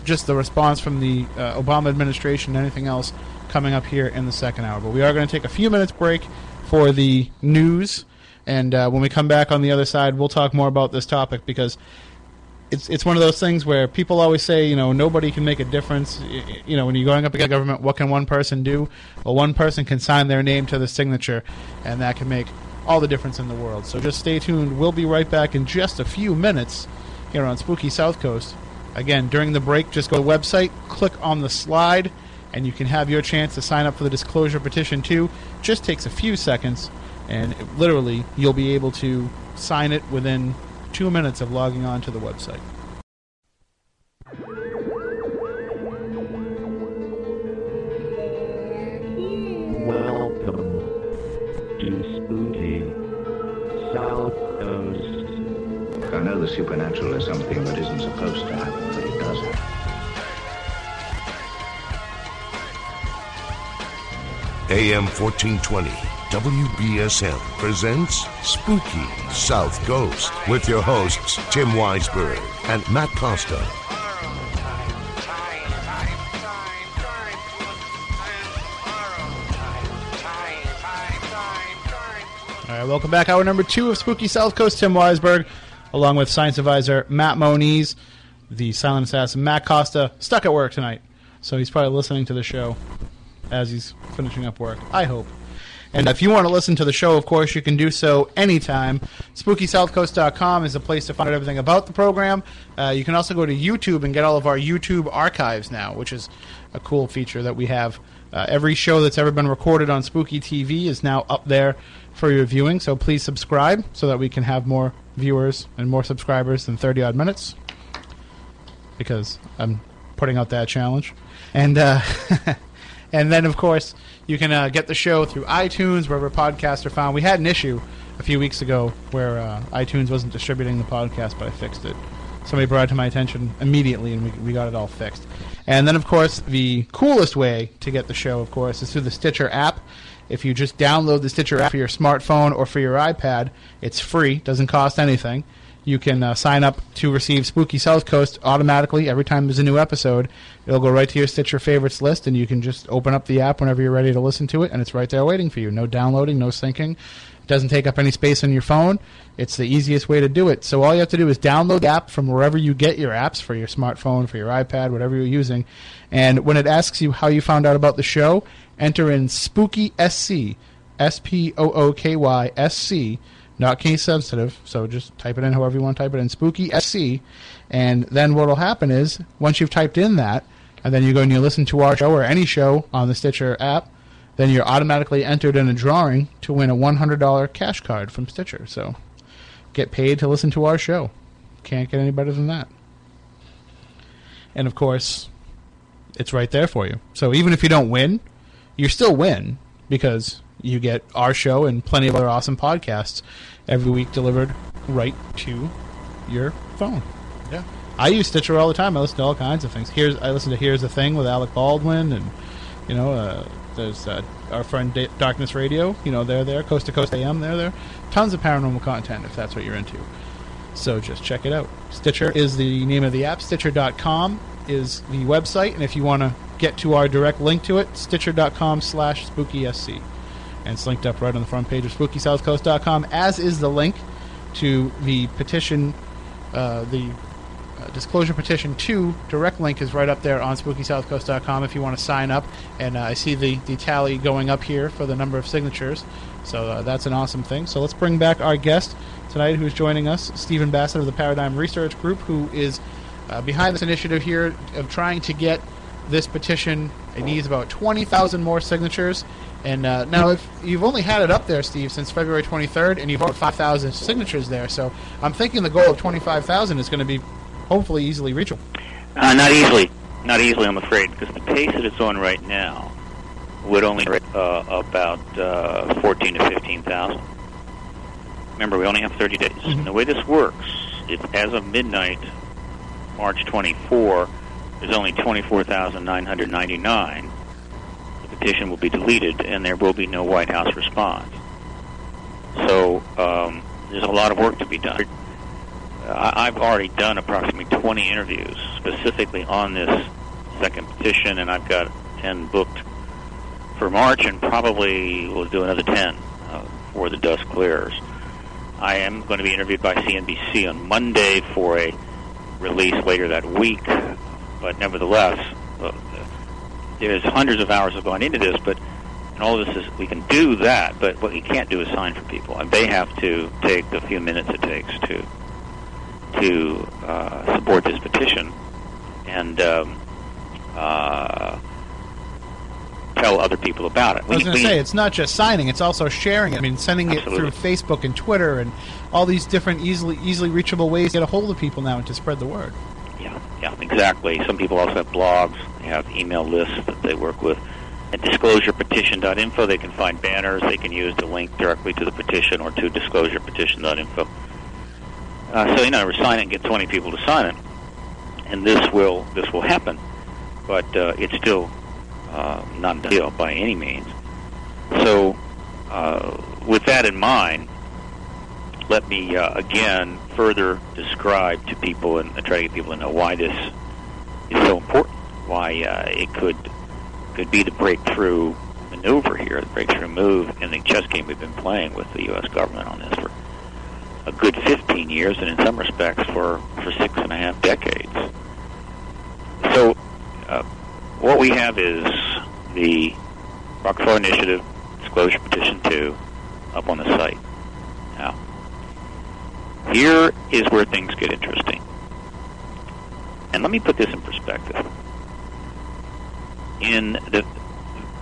just the response from the uh, Obama administration and anything else coming up here in the second hour. But we are going to take a few minutes break for the news, and uh, when we come back on the other side, we'll talk more about this topic because it's it's one of those things where people always say, you know, nobody can make a difference. You know, when you're going up against government, what can one person do? Well, one person can sign their name to the signature, and that can make all the difference in the world. So just stay tuned. We'll be right back in just a few minutes here on Spooky South Coast. Again, during the break, just go to the website, click on the slide, and you can have your chance to sign up for the disclosure petition too. Just takes a few seconds, and it- literally, you'll be able to sign it within two minutes of logging on to the website. Welcome to Spooky South Coast. I know the supernatural is something that isn't supposed to happen, but it does happen. AM 1420, WBSM presents Spooky South Coast with your hosts, Tim Weisberg and Matt Costa. All right, welcome back. Hour number two of Spooky South Coast. Tim Weisberg, along with science advisor Matt Moniz, the silent assassin Matt Costa, stuck at work tonight, so he's probably listening to the show as he's finishing up work. I hope. And if you want to listen to the show, of course, you can do so anytime. SpookySouthCoast.com is a place to find out everything about the program. Uh, you can also go to YouTube and get all of our YouTube archives now, which is a cool feature that we have. Uh, every show that's ever been recorded on Spooky TV is now up there for your viewing, so please subscribe so that we can have more viewers and more subscribers than 30 odd minutes. Because I'm putting out that challenge. And, uh, and then, of course, you can uh, get the show through iTunes, wherever podcasts are found. We had an issue a few weeks ago where uh, iTunes wasn't distributing the podcast, but I fixed it. Somebody brought it to my attention immediately, and we, we got it all fixed. And then, of course, the coolest way to get the show, of course, is through the Stitcher app. If you just download the Stitcher app for your smartphone or for your iPad, it's free, doesn't cost anything. You can uh, sign up to receive Spooky South Coast automatically every time there's a new episode. It'll go right to your Stitcher favorites list, and you can just open up the app whenever you're ready to listen to it, and it's right there waiting for you. No downloading, no syncing. It doesn't take up any space on your phone. It's the easiest way to do it. So all you have to do is download the app from wherever you get your apps for your smartphone, for your iPad, whatever you're using. And when it asks you how you found out about the show, enter in Spooky SC, S P O O K Y S C, not case sensitive. So just type it in however you want to type it in, Spooky SC. And then what will happen is once you've typed in that, and then you go and you listen to our show or any show on the Stitcher app, then you're automatically entered in a drawing to win a $100 cash card from Stitcher. So get paid to listen to our show. Can't get any better than that. And of course, it's right there for you. So even if you don't win, you still win because you get our show and plenty of other awesome podcasts every week delivered right to your phone. Yeah. I use Stitcher all the time. I listen to all kinds of things. Here's I listen to Here's the Thing with Alec Baldwin, and you know, uh, there's uh, our friend Da- Darkness Radio. You know, they're there. Coast to Coast AM, they're there. Tons of paranormal content if that's what you're into. So just check it out. Stitcher is the name of the app. Stitcher.com is the website, and if you want to get to our direct link to it, Stitcher.com slash SpookySC. And it's linked up right on the front page of SpookySouthCoast.com, as is the link to the petition, uh, the uh, disclosure petition 2 direct link is right up there on SpookySouthCoast.com if you want to sign up. And uh, I see the, the tally going up here for the number of signatures. So uh, that's an awesome thing. So let's bring back our guest tonight who's joining us, Stephen Bassett of the Paradigm Research Group, who is uh, behind this initiative here of trying to get this petition. It needs about 20,000 more signatures. And uh, now, if you've only had it up there, Steve, since February 23rd, and you've got 5,000 signatures there, so I'm thinking the goal of 25,000 is going to be hopefully easily reachable. Uh, not easily. Not easily, I'm afraid, because the pace that it's on right now would only uh, about uh, 14 to 15,000. Remember, we only have 30 days. Mm-hmm. And the way this works, if as of midnight, March 24, there's only 24,999, the petition will be deleted and there will be no White House response. So um, there's a lot of work to be done. I- I've already done approximately 20 interviews specifically on this second petition, and I've got 10 booked for March, and probably will do another 10 uh, before the dust clears. I am going to be interviewed by CNBC on Monday for a release later that week, but nevertheless, uh, there's hundreds of hours have gone into this, but and all of this is we can do that, but what we can't do is sign for people, and they have to take the few minutes it takes to to uh, support this petition and um, uh, tell other people about it. I was going to say, it's not just signing, it's also sharing it. I mean, sending Absolutely. it through Facebook and Twitter and all these different easily easily reachable ways to get a hold of people now and to spread the word. Yeah, yeah, exactly. Some people also have blogs. They have email lists that they work with. At disclosurepetition.info, they can find banners they can use to link directly to the petition or to disclosurepetition.info. Uh, so you know, sign it and get 20 people to sign it, and this will this will happen. But uh, it's still uh, not a deal by any means. So, uh, with that in mind, let me uh, again further describe to people and, and try to get people to know why this is so important. Why uh, it could could be the breakthrough maneuver here, the breakthrough move in the chess game we've been playing with the U.S. government on this for a good 15 years, and in some respects for for six and a half decades. So, uh, what we have is the Rockefeller Initiative Disclosure Petition 2 up on the site. Here is where things get interesting. And let me put this in perspective. In the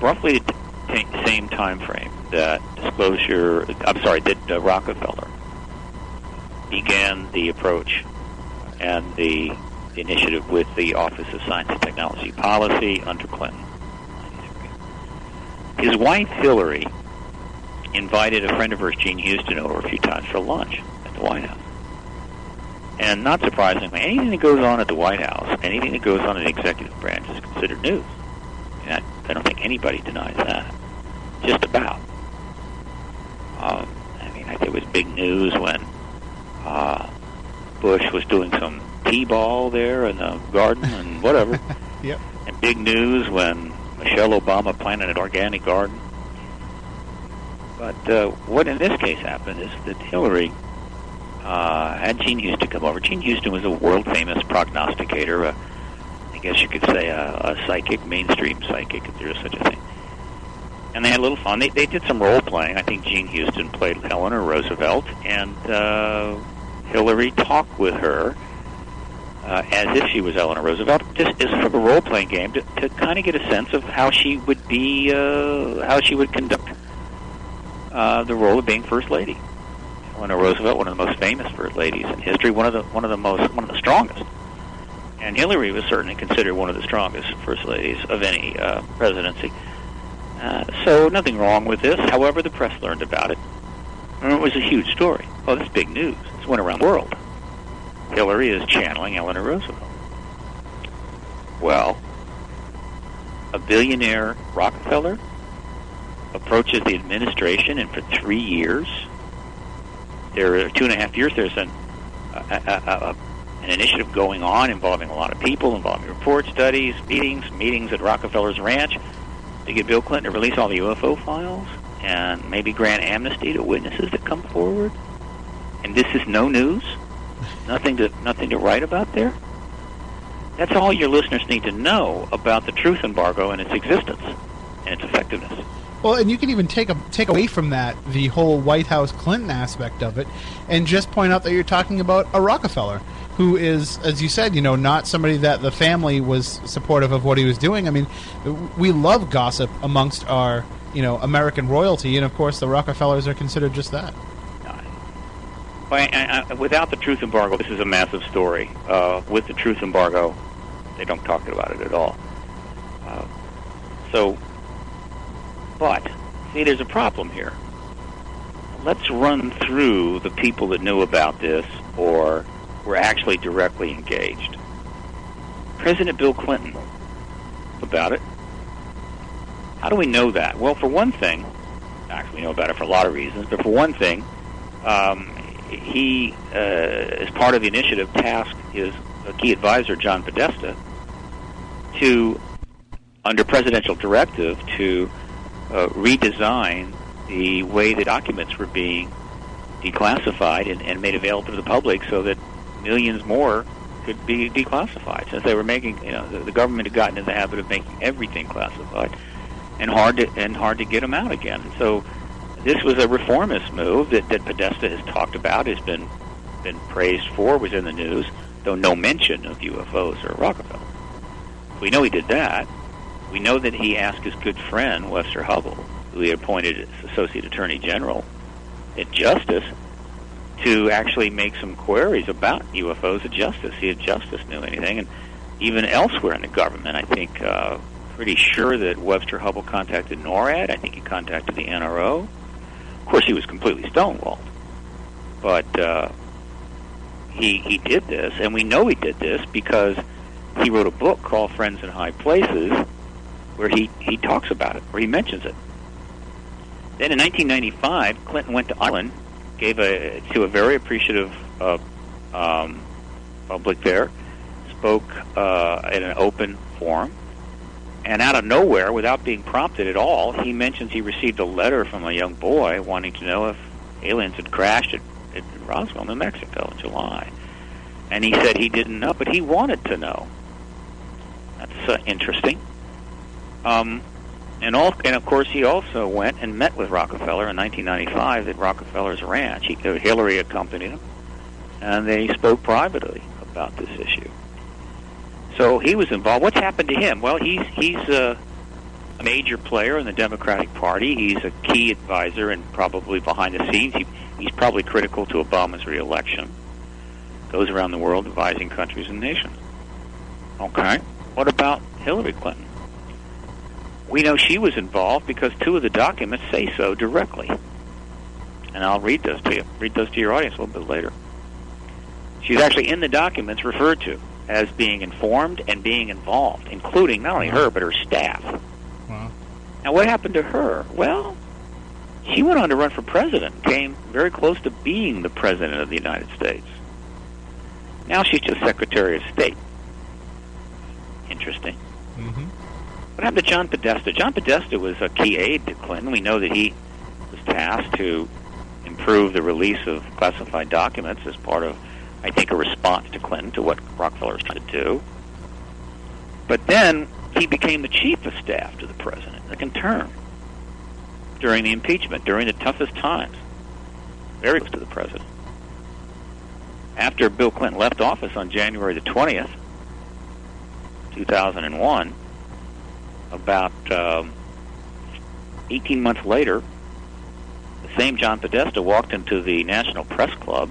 roughly the t- same time frame that disclosure, I'm sorry, that uh, Rockefeller began the approach and the, initiative with the Office of Science and Technology Policy under Clinton. His wife Hillary invited a friend of hers, Jean Houston, over a few times for lunch the White House. And not surprisingly, anything that goes on at the White House, anything that goes on in the executive branch is considered news. And I, I don't think anybody denies that. Just about. Um, I mean, I think it was big news when uh, Bush was doing some t-ball there in the garden and whatever. Yep. And big news when Michelle Obama planted an organic garden. But uh, what in this case happened is that Hillary uh, had Jean Houston come over. Jean Houston was a world famous prognosticator, uh, I guess you could say a, a psychic, mainstream psychic, if there is such a thing. And they had a little fun. They, they did some role playing. I think Jean Houston played Eleanor Roosevelt, and uh, Hillary talked with her uh, as if she was Eleanor Roosevelt, just as sort of a role playing game to, to kind of get a sense of how she would be, uh, how she would conduct uh, the role of being first lady. Eleanor Roosevelt, one of the most famous first ladies in history, one of the one of the most one of the strongest. And Hillary was certainly considered one of the strongest first ladies of any uh, presidency. Uh, so nothing wrong with this. However, the press learned about it, and it was a huge story. Oh, this is big news. This went around the world. Hillary is channeling Eleanor Roosevelt. Well, a billionaire Rockefeller approaches the administration, and for three years, there are two and a half years there, said, a, a, a, an initiative going on involving a lot of people, involving report studies, meetings, meetings at Rockefeller's Ranch to get Bill Clinton to release all the UFO files and maybe grant amnesty to witnesses that come forward. And this is no news, nothing to nothing to write about there. That's all your listeners need to know about the truth embargo and its existence and its effectiveness. Well, and you can even take a, take away from that the whole White House Clinton aspect of it, and just point out that you're talking about a Rockefeller who is, as you said, you know, not somebody that the family was supportive of what he was doing. I mean, we love gossip amongst our you know American royalty, and of course the Rockefellers are considered just that. Well, I, I, without the truth embargo, this is a massive story. Uh, with the truth embargo, they don't talk about it at all. Uh, so, see, there's a problem here. Let's run through the people that knew about this or were actually directly engaged. President Bill Clinton about it. How do we know that? Well, for one thing, actually, we know about it for a lot of reasons, but for one thing, um, he, uh, as part of the initiative, tasked his key advisor, John Podesta, to, under presidential directive, to uh, redesign the way the documents were being declassified and, and made available to the public so that millions more could be declassified. Since they were making, you know, the, the government had gotten in the habit of making everything classified and hard to and hard to get them out again. So this was a reformist move that, that Podesta has talked about, has been been praised for, was in the news, though no mention of UFOs or Rockefeller. We know he did that. We know that he asked his good friend Webster Hubbell, who he appointed as Associate Attorney General at Justice, to actually make some queries about UFOs at Justice. See if Justice knew anything, and even elsewhere in the government, I think. Uh, pretty sure that Webster Hubbell contacted NORAD. I think he contacted the NRO Of course, he was completely stonewalled, but uh, he he did this, and we know he did this because he wrote a book called Friends in High Places, where he he talks about it, where he mentions it. Then in 1995, Clinton went to Ireland, gave a to a very appreciative uh, um, public there, spoke uh, in an open forum, and out of nowhere, without being prompted at all, he mentions he received a letter from a young boy wanting to know if aliens had crashed at, at Roswell, New Mexico in July. And he said he didn't know, but he wanted to know. That's uh, interesting. Um, and, all, and of course, he also went and met with Rockefeller in 1995 at Rockefeller's ranch. He, uh, Hillary accompanied him, and they spoke privately about this issue. So he was involved. What's happened to him? Well, he's he's a, a major player in the Democratic Party. He's a key advisor and probably behind the scenes. He, he's probably critical to Obama's reelection. Goes around the world advising countries and nations. Okay. What about Hillary Clinton? We know she was involved because two of the documents say so directly. And I'll read those to you. Read those to your audience a little bit later. She's actually in the documents referred to as being informed and being involved, including not only her but her staff. Wow. Now, what happened to her? Well, she went on to run for president, came very close to being the president of the United States. Now she's just Secretary of State. Interesting. Mm-hmm. What happened to John Podesta? John Podesta was a key aide to Clinton. We know that he was tasked to improve the release of classified documents as part of I think, a response to Clinton, to what Rockefeller was trying to do. But then he became the chief of staff to the president, second term, during the impeachment, during the toughest times, very close to the president. After Bill Clinton left office on January the 20th, 2001, about um, 18 months later, the same John Podesta walked into the National Press Club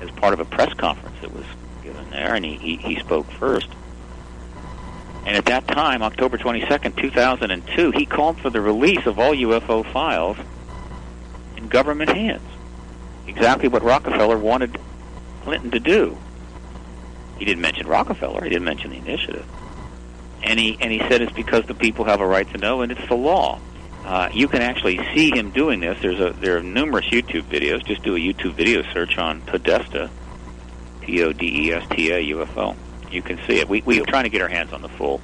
as part of a press conference that was given there, and he, he, he spoke first. And at that time, October 22nd, 2002, he called for the release of all UFO files in government hands. Exactly what Rockefeller wanted Clinton to do. He didn't mention Rockefeller. He didn't mention the initiative. And he, and he said it's because the people have a right to know, and it's the law. Uh, you can actually see him doing this. There's a there are numerous YouTube videos. Just do a YouTube video search on Podesta, P O D E S T A UFO. You can see it. We we are trying to get our hands on the full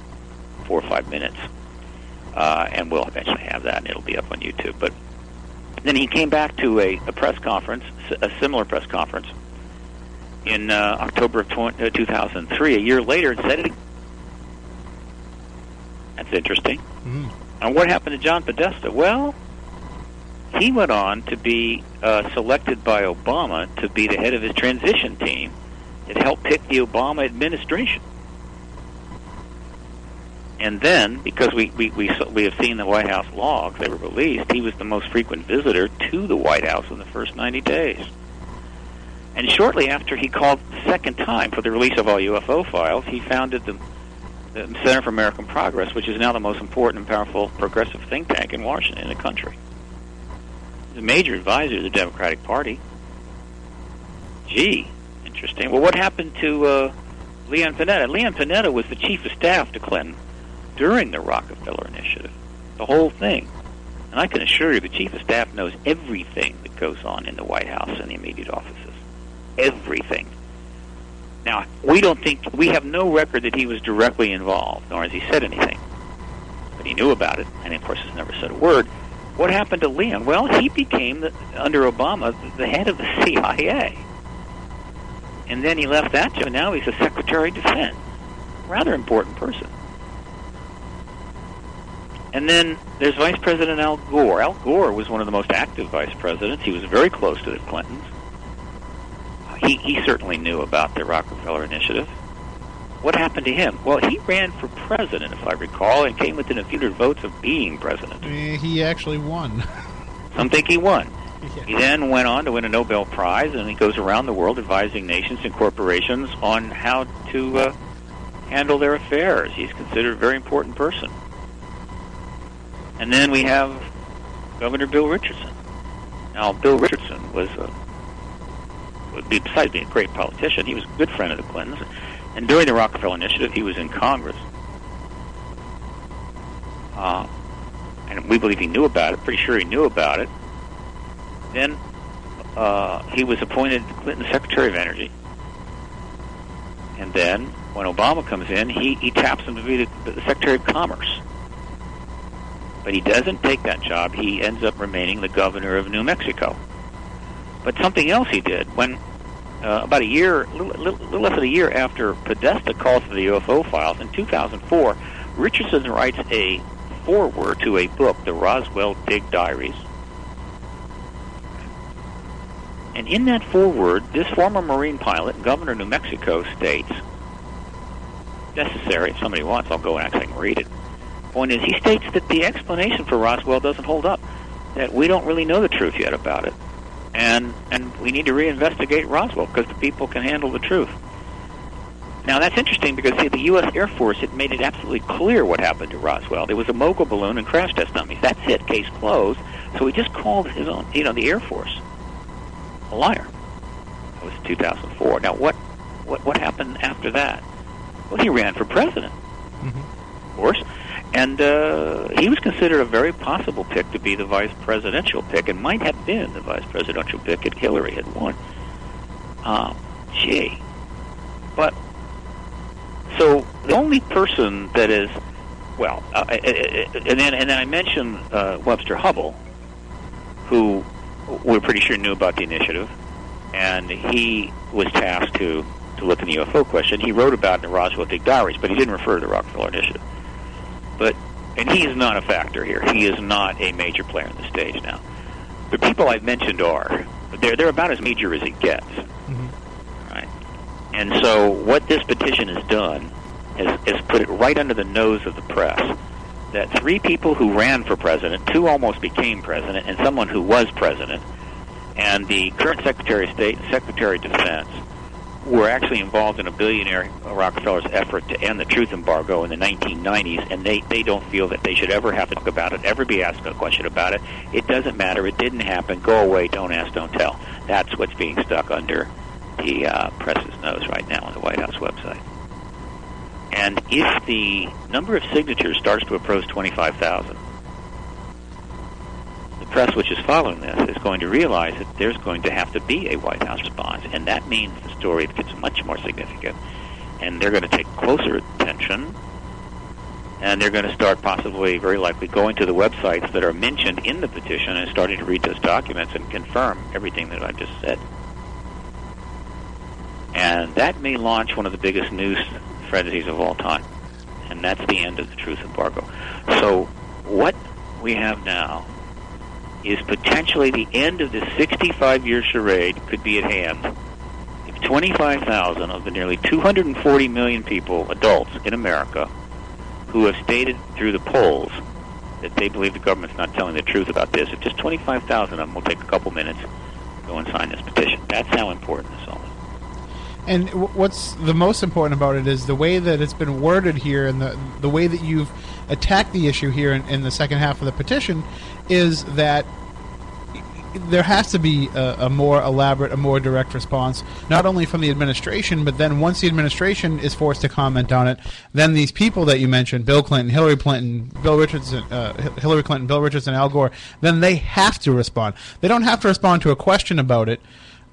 four or five minutes, uh, and we'll eventually have that, and it'll be up on YouTube. But then he came back to a, a press conference, a similar press conference, in uh, October of 20, uh, 2003, a year later, and said it. That's interesting. Mm. And what happened to John Podesta? Well, he went on to be uh, selected by Obama to be the head of his transition team that helped pick the Obama administration. And then, because we, we, we, we have seen the White House logs that were released, he was the most frequent visitor to the White House in the first 90 days. And shortly after he called the second time for the release of all UFO files, he founded the, the Center for American Progress, which is now the most important and powerful progressive think tank in Washington, in the country. The major advisor to the Democratic Party. Gee, interesting. Well, what happened to uh, Leon Panetta? Leon Panetta was the chief of staff to Clinton during the Rockefeller Initiative, the whole thing. And I can assure you, the chief of staff knows everything that goes on in the White House and the immediate offices. Everything. Now, we don't think, we have no record that he was directly involved, nor has he said anything. But he knew about it, and of course has never said a word. What happened to Leon? Well, he became, the, under Obama, the head of the CIA. And then he left that job, and now he's the Secretary of Defense. Rather important person. And then there's Vice President Al Gore. Al Gore was one of the most active vice presidents. He was very close to the Clintons. He, he certainly knew about the Rockefeller Initiative. What happened to him? Well, he ran for president, if I recall, and came within a few hundred votes of being president. Eh, He actually won. Some think he won. Yeah. He then went on to win a Nobel Prize, and he goes around the world advising nations and corporations on how to uh, handle their affairs. He's considered a very important person. And then we have Governor Bill Richardson. Now, Bill Richardson was, a, besides being a great politician, he was a good friend of the Clintons. And during the Rockefeller Initiative, he was in Congress. Uh, and we believe he knew about it. Pretty sure he knew about it. Then uh, he was appointed Clinton Secretary of Energy. And then, when Obama comes in, he, he taps him to be the, the Secretary of Commerce. But he doesn't take that job. He ends up remaining the governor of New Mexico. But something else he did when uh, about a year, little, little, little less than a year after Podesta calls for the UFO files in 2004, Richardson writes a foreword to a book, the Roswell Dig Diaries. And in that foreword, this former Marine pilot, Governor of New Mexico, states, necessary, if somebody wants, I'll go and actually read it. Point is, he states that the explanation for Roswell doesn't hold up, that we don't really know the truth yet about it, and and we need to reinvestigate Roswell because the people can handle the truth. Now that's interesting because see, the U.S. Air Force had made it absolutely clear what happened to Roswell. There was a mogul balloon and crash test dummies. That's it. Case closed. So he just called his own, you know, the Air Force a liar. That was 2004. Now what what what happened after that? Well, he ran for president, mm-hmm. of course, and uh, he was considered a very possible pick to be the vice presidential pick, and might have been the vice presidential pick if Hillary had won. Um, gee, but so the only person that is well, uh, uh, uh, and then and then I mentioned uh, Webster Hubbell, who we're pretty sure knew about the initiative, and he was tasked to to look in the UFO question. He wrote about it in the Roswell Dig Diaries, but he didn't refer to the Rockefeller Initiative. But and he is not a factor here. He is not a major player on the stage now. The people I've mentioned are they're they're about as major as it gets, mm-hmm. right? And so what this petition has done is, is put it right under the nose of the press that three people who ran for president, two almost became president, and someone who was president, and the current Secretary of State and Secretary of Defense were actually involved in a billionaire Rockefeller's effort to end the truth embargo in the 1990s, and they, they don't feel that they should ever have to talk about it, ever be asked a question about it. It doesn't matter. It didn't happen. Go away. Don't ask. Don't tell. That's what's being stuck under the uh, press's nose right now on the White House website. And if the number of signatures starts to approach 25,000, the press which is following this is going to realize that there's going to have to be a White House response, and that means the story gets much more significant, and they're going to take closer attention, and they're going to start possibly, very likely, going to the websites that are mentioned in the petition and starting to read those documents and confirm everything that I've just said. And that may launch one of the biggest news frenzies of all time. And that's the end of the truth embargo. So, what we have now is potentially the end of this 65 year charade could be at hand. If 25,000 of the nearly 240 million people, adults in America, who have stated through the polls that they believe the government's not telling the truth about this, if just 25,000 of them will take a couple minutes, go and sign this petition. That's how important this all is. And what's the most important about it is the way that it's been worded here, and the the way that you've attacked the issue here in, in the second half of the petition, is that there has to be a, a more elaborate, a more direct response, not only from the administration, but then once the administration is forced to comment on it, then these people that you mentioned, Bill Clinton, Hillary Clinton, Bill Richardson, uh, Hillary Clinton, Bill Richardson, Al Gore, then they have to respond. They don't have to respond to a question about it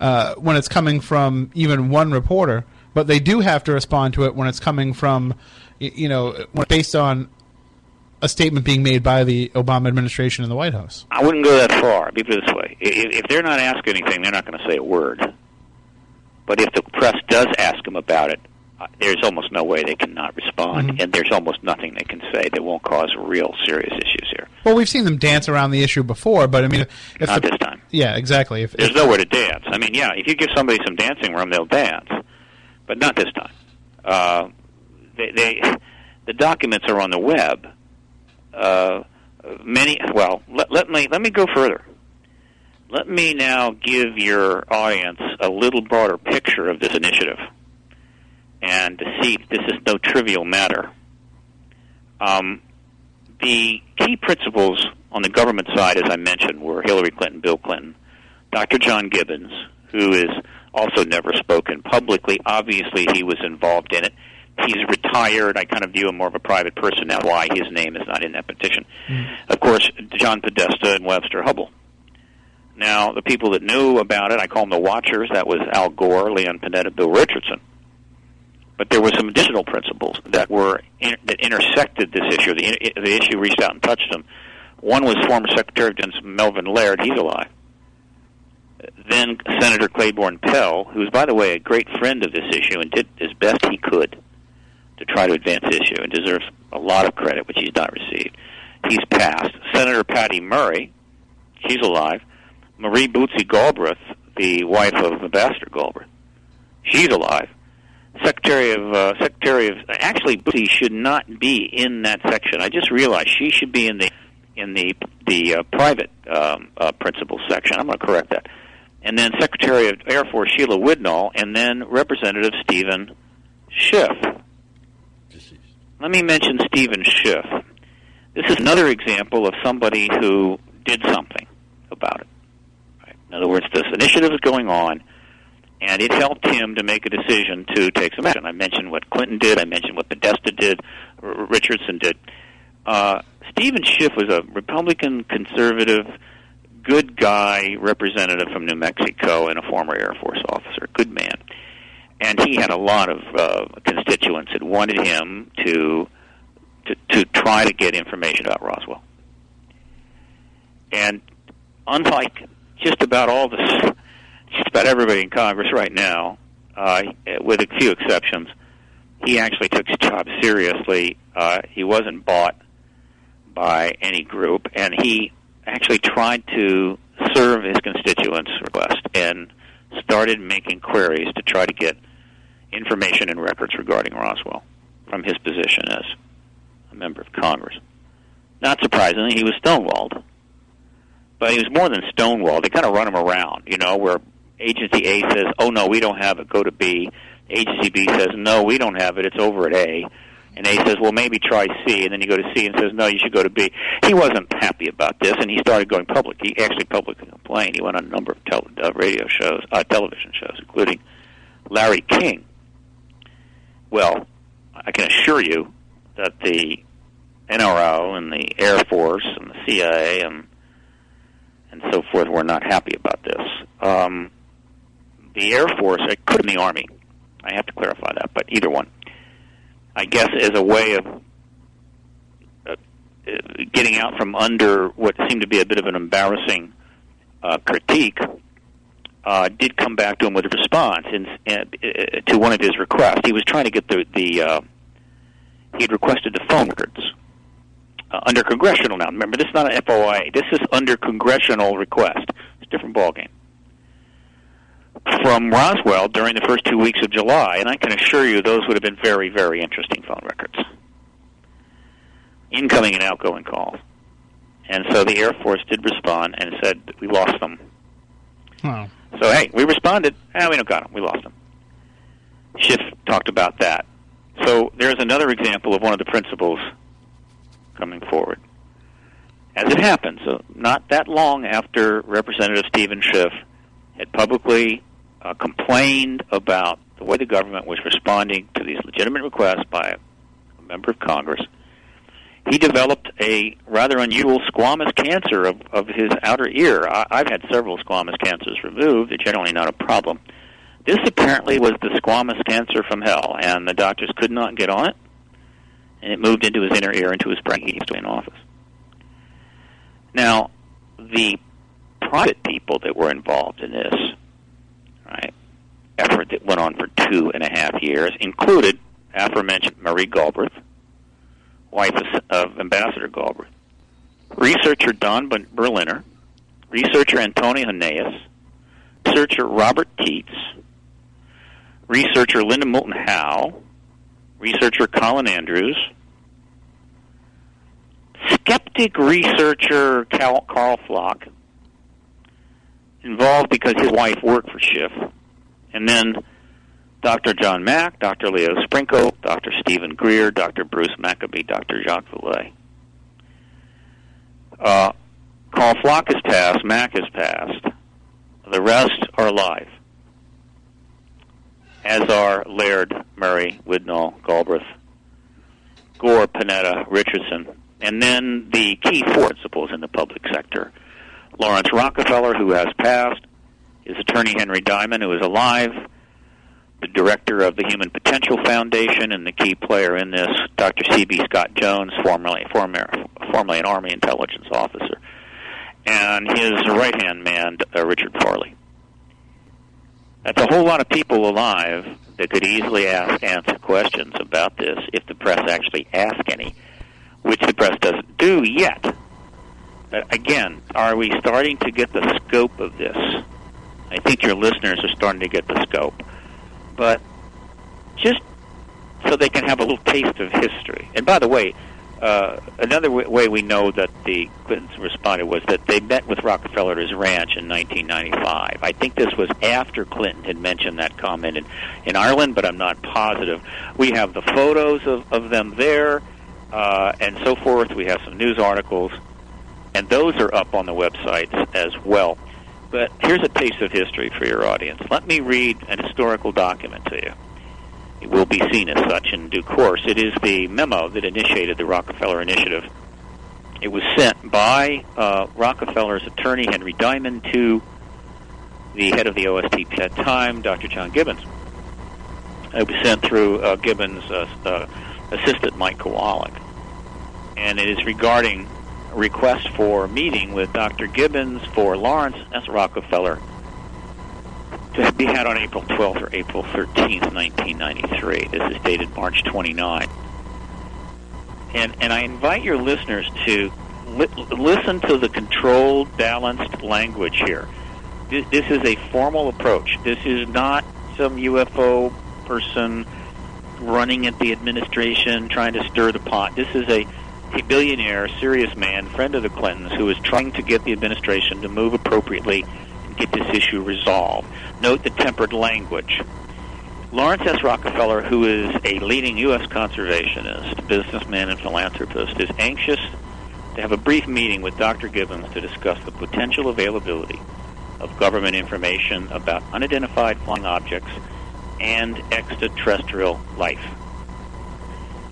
uh, when it's coming from even one reporter, but they do have to respond to it when it's coming from, you know, based on a statement being made by the Obama administration and the White House. I wouldn't go that far. Let me put it this way: if, if they're not asked anything, they're not going to say a word. But if the press does ask them about it, uh, there's almost no way they cannot respond, Mhm. and there's almost nothing they can say that won't cause real serious issues here. Well, we've seen them dance around the issue before, but I mean, if Not the, this time. yeah, exactly. If, There's if- nowhere to dance. I mean, yeah, if you give somebody some dancing room, they'll dance, but not this time. Uh, they, they, the documents are on the web. Uh, many. Well, let, let me let me go further. Let me now give your audience a little broader picture of this initiative, and to see this is no trivial matter. Um, the key principals on the government side, as I mentioned, were Hillary Clinton, Bill Clinton, Dr. John Gibbons, who is also never spoken publicly. Obviously, he was involved in it. He's retired. I kind of view him more of a private person now. Why his name is not in that petition? Of course, John Podesta and Webster Hubbell. Now, the people that knew about it, I call them the Watchers. That was Al Gore, Leon Panetta, Bill Richardson. But there were some additional principals that were in, that intersected this issue. The, the issue reached out and touched them. One was former Secretary of Defense Melvin Laird. He's alive. Then Senator Claiborne Pell, who's, by the way, a great friend of this issue and did as best he could to try to advance the issue and deserves a lot of credit, which he's not received. He's passed. Senator Patty Murray, she's alive. Marie Bootsy Galbraith, the wife of Ambassador Galbraith, she's alive. Secretary of uh, Secretary of actually Bootsy should not be in that section. I just realized she should be in the in the the uh, private um, uh, principal section. I'm going to correct that. And then Secretary of Air Force Sheila Widnall, and then Representative Steven Schiff. Let me mention Steven Schiff. This is another example of somebody who did something about it. Right? In other words, this initiative is going on, and it helped him to make a decision to take some action. I mentioned what Clinton did. I mentioned what Podesta did. R- Richardson did. Uh, Steven Schiff was a Republican conservative, good guy representative from New Mexico and a former Air Force officer, good man. And he had a lot of uh, constituents that wanted him to, to to try to get information about Roswell. And unlike just about all this, just about everybody in Congress right now, uh, with a few exceptions, he actually took his job seriously. Uh, he wasn't bought by any group, and he actually tried to serve his constituents' request and started making queries to try to get information and records regarding Roswell from his position as a member of Congress. Not surprisingly, he was stonewalled. But he was more than stonewalled. They kind of run him around, you know, where Agency A says, oh, no, we don't have it, go to B. Agency B says, no, we don't have it, it's over at A. And A says, well, maybe try C. And then you go to C and says, no, you should go to B. He wasn't happy about this, and he started going public. He actually publicly complained. He went on a number of tel- uh, radio shows, uh, television shows, including Larry King. Well, I can assure you that the NRO and the Air Force and the CIA and and so forth were not happy about this. Um, the Air Force, it could been the Army. I have to clarify that, but either one. I guess as a way of uh, getting out from under what seemed to be a bit of an embarrassing uh, critique, uh, did come back to him with a response in, uh, to one of his requests. He was trying to get the the uh, he had requested the phone records uh, under congressional now. Remember, this is not an FOIA. This is under congressional request. It's a different ballgame. From Roswell during the first two weeks of July, and I can assure you those would have been very, very interesting phone records. Incoming and outgoing calls. And so the Air Force did respond and said, we lost them. Oh. So, hey, we responded. Ah, we don't got them. We lost them. Schiff talked about that. So there's another example of one of the principals coming forward. As it happens, so not that long after Representative Steven Schiff had publicly uh, complained about the way the government was responding to these legitimate requests by a member of Congress, he developed a rather unusual squamous cancer of, of his outer ear. I, I've had several squamous cancers removed. They're generally not a problem. This apparently was the squamous cancer from hell, and the doctors could not get on it and it moved into his inner ear, into his brain. He used to be in office. Now, the private people that were involved in this, right, effort that went on for two and a half years included aforementioned Marie Galbraith, wife of, Ambassador Galbraith, researcher Don Berliner, researcher Antonio Huneeus, researcher Robert Teets, researcher Linda Moulton Howe, researcher Colin Andrews, skeptic researcher Karl, Karl Pflock, involved because his wife worked for Schiff, and then Dr. John Mack, Dr. Leo Sprinkle, Dr. Stephen Greer, Dr. Bruce Maccabee, Dr. Jacques Vallée. Uh, Karl Pflock has passed, Mack has passed. The rest are alive as are Laird, Murray, Widnall, Galbraith, Gore, Panetta, Richardson, and then the key four principals in the public sector. Laurance Rockefeller, who has passed, his attorney Henry Diamond, who is alive, the director of the Human Potential Foundation and the key player in this, Dr. C.B. Scott Jones, formerly, former, formerly an Army intelligence officer, and his right-hand man, uh, Richard Farley. That's a whole lot of people alive that could easily ask answer questions about this if the press actually ask any, which the press doesn't do yet. But again, are we starting to get the scope of this? I think your listeners are starting to get the scope. But just so they can have a little taste of history. And by the way, uh, another w- way we know that the Clintons responded was that they met with Rockefeller at his ranch in 1995. I think this was after Clinton had mentioned that comment in, in Ireland, but I'm not positive. We have the photos of, of them there uh, and so forth. We have some news articles, and those are up on the websites as well. But here's a taste of history for your audience. Let me read an historical document to you. It will be seen as such in due course. It is the memo that initiated the Rockefeller Initiative. It was sent by uh, Rockefeller's attorney, Henry Diamond, to the head of the OSTP at that time, Dr. John Gibbons. It was sent through uh, Gibbons' uh, uh, assistant, Mike Kowalik. And it is regarding request for meeting with Dr. Gibbons for Laurance S. Rockefeller to be had on April 12th or April 13th, 1993. This is dated March 29. And, and I invite your listeners to li- listen to the controlled, balanced language here. This, this is a formal approach. This is not some UFO person running at the administration trying to stir the pot. This is a, a billionaire, serious man, friend of the Clintons, who is trying to get the administration to move appropriately and get this issue resolved. Note the tempered language. Laurance S. Rockefeller, who is a leading U.S. conservationist, businessman, and philanthropist, is anxious to have a brief meeting with Dr. Gibbons to discuss the potential availability of government information about unidentified flying objects and extraterrestrial life.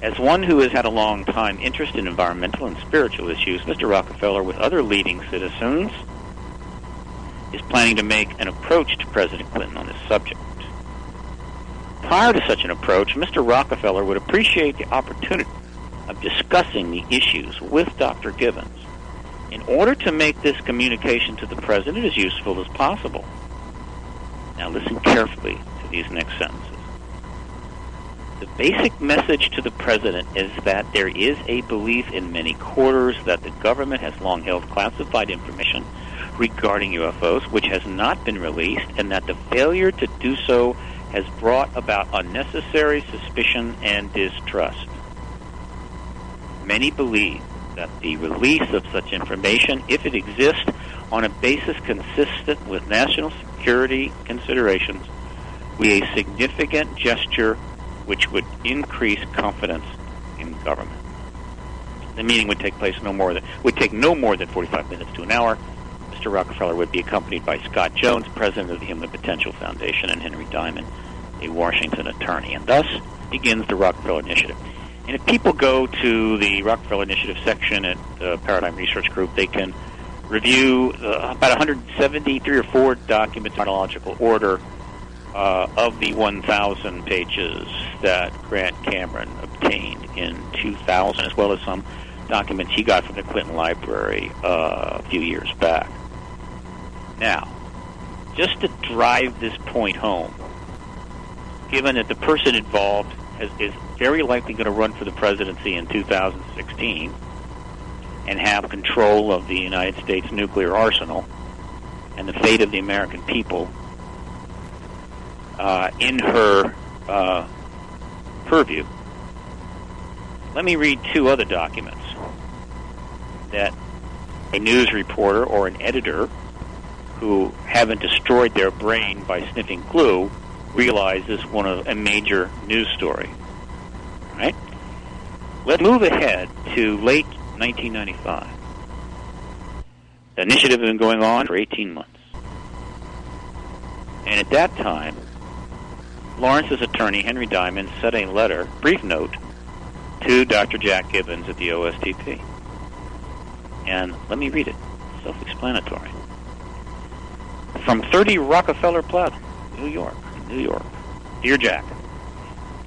As one who has had a long time interest in environmental and spiritual issues, Mr. Rockefeller, with other leading citizens, is planning to make an approach to President Clinton on this subject. Prior to such an approach, Mr. Rockefeller would appreciate the opportunity of discussing the issues with Dr. Gibbons in order to make this communication to the President as useful as possible. Now listen carefully to these next sentences. The basic message to the President is that there is a belief in many quarters that the government has long held classified information regarding UFOs which has not been released, and that the failure to do so has brought about unnecessary suspicion and distrust. Many believe that the release of such information, if it exists on a basis consistent with national security considerations, would be a significant gesture which would increase confidence in government. The meeting would take place no more than would take no more than 45 minutes to an hour. Mr. Rockefeller would be accompanied by Scott Jones, president of the Human Potential Foundation, and Henry Diamond, a Washington attorney. And thus begins the Rockefeller Initiative. And if people go to the Rockefeller Initiative section at uh, Paradigm Research Group, they can review uh, about 173 or 4 documents in chronological order uh, of the 1,000 pages that Grant Cameron obtained in 2000, as well as some documents he got from the Clinton Library uh, a few years back. Now, just to drive this point home, given that the person involved has, is very likely going to run for the presidency in 2016 and have control of the United States nuclear arsenal and the fate of the American people uh, in her uh, purview. Let me read two other documents that a news reporter or an editor who haven't destroyed their brain by sniffing glue realize is one of a major news story. Right? Let's move ahead to late 1995. The initiative had been going on for 18 months. And at that time, Laurance's attorney, Henry Diamond, sent a letter, brief note, to Dr. Jack Gibbons at the OSTP. And let me read it. Self explanatory. From 30 Rockefeller Plaza, New York. New York. Dear Jack,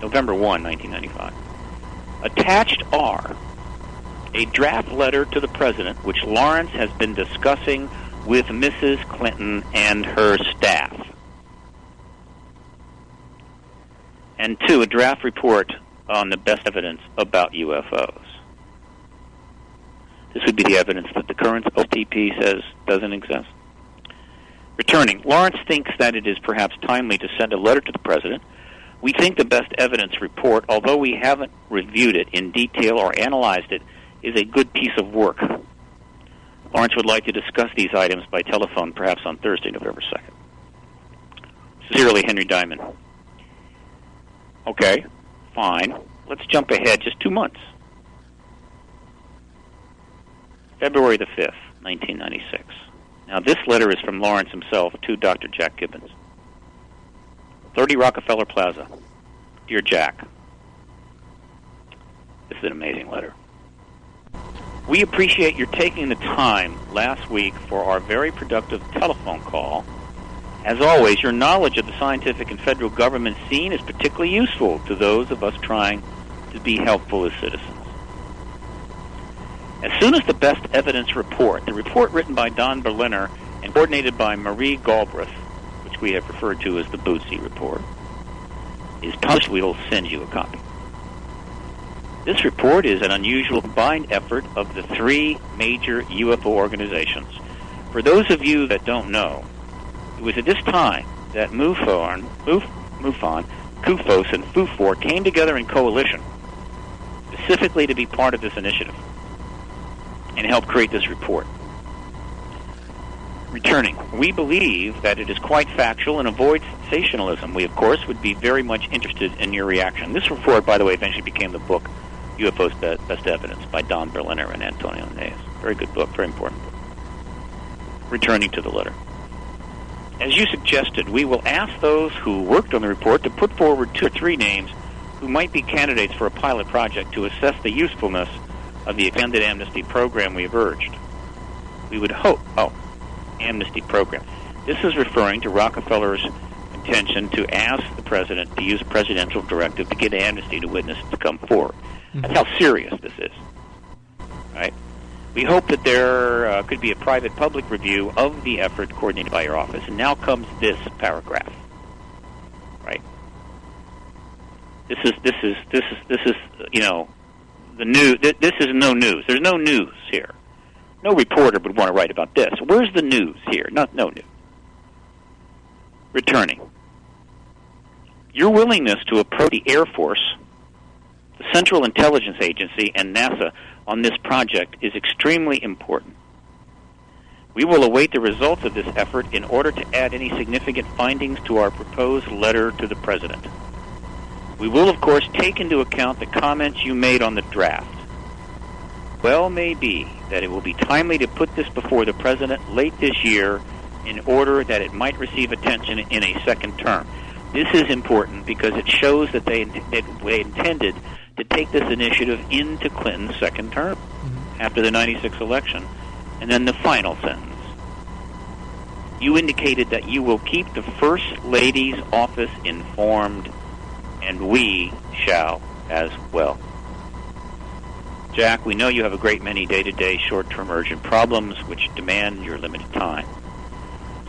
November 1, 1995. Attached are a draft letter to the President, which Laurance has been discussing with Mrs. Clinton and her staff. And two, a draft report on the best evidence about UFOs. This would be the evidence that the current OTP says doesn't exist. Returning, Laurance thinks that it is perhaps timely to send a letter to the President. We think the best evidence report, although we haven't reviewed it in detail or analyzed it, is a good piece of work. Laurance would like to discuss these items by telephone, perhaps on Thursday, November 2nd. Sincerely, Henry Diamond. Okay, fine. Let's jump ahead just two months. February the 5th, 1996. Now, this letter is from Laurance himself to Dr. Jack Gibbons. 30 Rockefeller Plaza. Dear Jack, this is an amazing letter. We appreciate your taking the time last week for our very productive telephone call. As always, your knowledge of the scientific and federal government scene is particularly useful to those of us trying to be helpful as citizens. As soon as the best evidence report, the report written by Don Berliner and coordinated by Marie Galbraith, which we have referred to as the Bootsy report, is published, we will send you a copy. This report is an unusual combined effort of the three major UFO organizations. For those of you that don't know, it was at this time that MUFON, Muf, MUFON, CUFOS, and FUFOR came together in coalition specifically to be part of this initiative and help create this report. Returning, we believe that it is quite factual and avoids sensationalism. We, of course, would be very much interested in your reaction. This report, by the way, eventually became the book UFO's Best Evidence by Don Berliner and Antonio Huneeus. Very good book, very important book. Returning to the letter. As you suggested, we will ask those who worked on the report to put forward two or three names who might be candidates for a pilot project to assess the usefulness of the expanded amnesty program we have urged. We would hope, oh, amnesty program. This is referring to Rockefeller's intention to ask the president to use a presidential directive to get amnesty to witnesses to come forward. That's mm-hmm. how serious this is. Right? We hope that there uh, could be a private public review of the effort coordinated by your office. And now comes this paragraph. Right? This is this is this is this is you know the new. Th- this is no news. There's no news here. No reporter would want to write about this. Where's the news here? Not no news. Returning. Your willingness to approach the Air Force, the Central Intelligence Agency, and NASA on this project is extremely important. We will await the results of this effort in order to add any significant findings to our proposed letter to the President. We will, of course, take into account the comments you made on the draft. Well may be that it will be timely to put this before the President late this year in order that it might receive attention in a second term. This is important because it shows that they, that they intended to take this initiative into Clinton's second term mm-hmm. after the 96 election. And then the final sentence. You indicated that you will keep the First Lady's office informed, and we shall as well. Jack, we know you have a great many day to day, short term urgent problems which demand your limited time.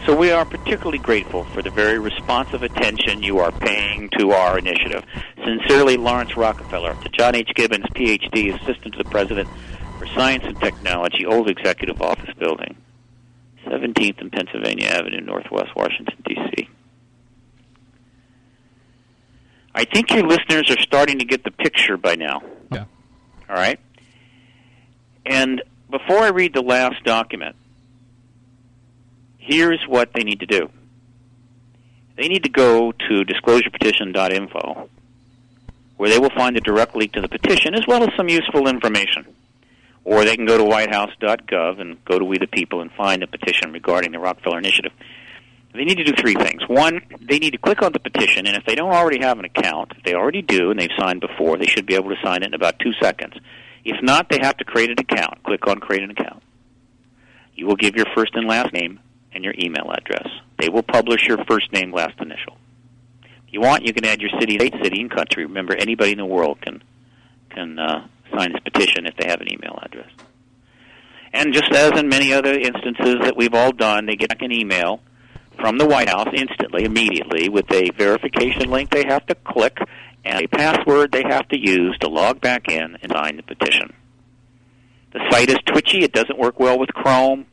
So we are particularly grateful for the very responsive attention you are paying to our initiative. Sincerely, Laurance Rockefeller, the John H. Gibbons, PhD, Assistant to the President for Science and Technology, Old Executive Office Building, 17th and Pennsylvania Avenue, Northwest Washington, D.C. I think your listeners are starting to get the picture by now. Yeah. All right? And before I read the last document, here's what they need to do. They need to go to disclosurepetition.info, where they will find a direct link to the petition as well as some useful information. Or they can go to whitehouse.gov and go to We the People and find the petition regarding the Rockefeller Initiative. They need to do three things. One, they need to click on the petition, and if they don't already have an account, if they already do and they've signed before, they should be able to sign it in about two seconds. If not, they have to create an account. Click on Create an Account. You will give your first and last name and your email address. They will publish your first name, last initial. If you want, you can add your city, state, city, and country. Remember, anybody in the world can can uh, sign this petition if they have an email address. And just as in many other instances that we've all done, they get back an email from the White House instantly, immediately, with a verification link they have to click and a password they have to use to log back in and sign the petition. The site is twitchy. It doesn't work well with Chrome.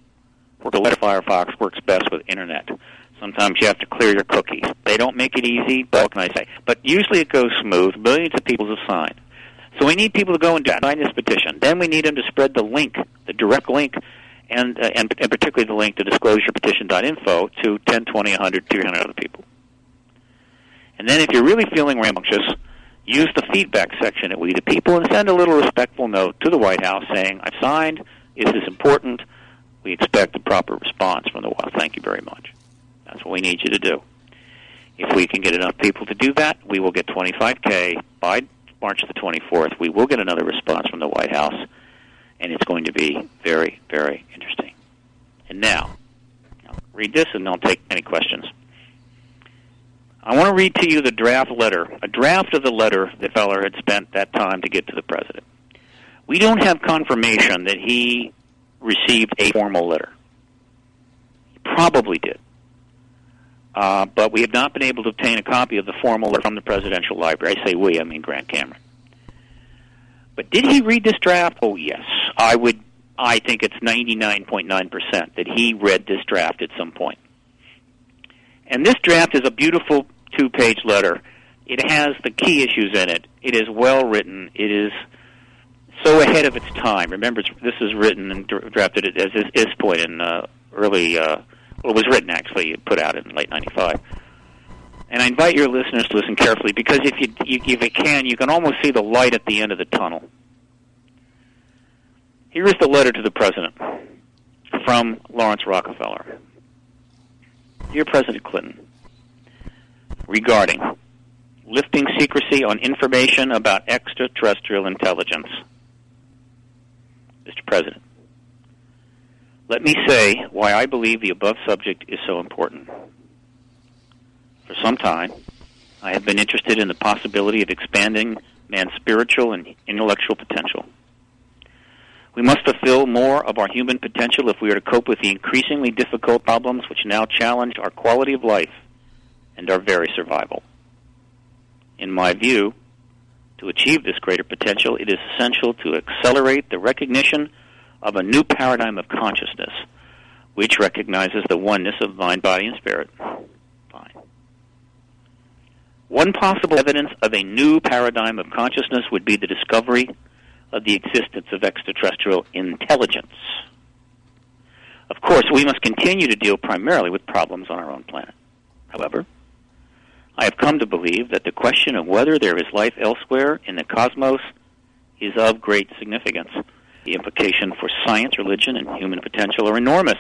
Firefox works best with Internet. Sometimes you have to clear your cookies. They don't make it easy, but what can I say? But usually it goes smooth. Millions of people have signed. So we need people to go and sign this petition. Then we need them to spread the link, the direct link, and, uh, and, and particularly the link to disclosurepetition.info to 10, 20, 100, 300 other people. And then if you're really feeling rambunctious, use the feedback section at We the People and send a little respectful note to the White House saying, I've signed, is this important? We expect a proper response from the White House. Thank you very much. That's what we need you to do. If we can get enough people to do that, we will get 25K by March the 24th. We will get another response from the White House, and it's going to be very, very interesting. And now, I'll read this and I'll take any questions. I want to read to you the draft letter, a draft of the letter that Feller had spent that time to get to the president. We don't have confirmation that he received a formal letter. He probably did. Uh, but we have not been able to obtain a copy of the formal letter from the presidential library. I say we, I mean Grant Cameron. But did he read this draft? Oh, yes. I would. I think it's 99.9% that he read this draft at some point. And this draft is a beautiful two-page letter. It has the key issues in it. It is well written. It is so ahead of its time. Remember, this is written and drafted as is point in uh, early. Uh, well, it was written actually, put out in late '95. And I invite your listeners to listen carefully because if you, you if you can, you can almost see the light at the end of the tunnel. Here is the letter to the president from Laurance Rockefeller. Dear President Clinton, regarding lifting secrecy on information about extraterrestrial intelligence. Mr. President, Let me say why I believe the above subject is so important. For some time, I have been interested in the possibility of expanding man's spiritual and intellectual potential. We must fulfill more of our human potential if we are to cope with the increasingly difficult problems which now challenge our quality of life and our very survival. In my view, to achieve this greater potential, it is essential to accelerate the recognition of a new paradigm of consciousness, which recognizes the oneness of mind, body, and spirit. Fine. One possible evidence of a new paradigm of consciousness would be the discovery of the existence of extraterrestrial intelligence. Of course, we must continue to deal primarily with problems on our own planet. However, I have come to believe that the question of whether there is life elsewhere in the cosmos is of great significance. The implication for science, religion, and human potential are enormous.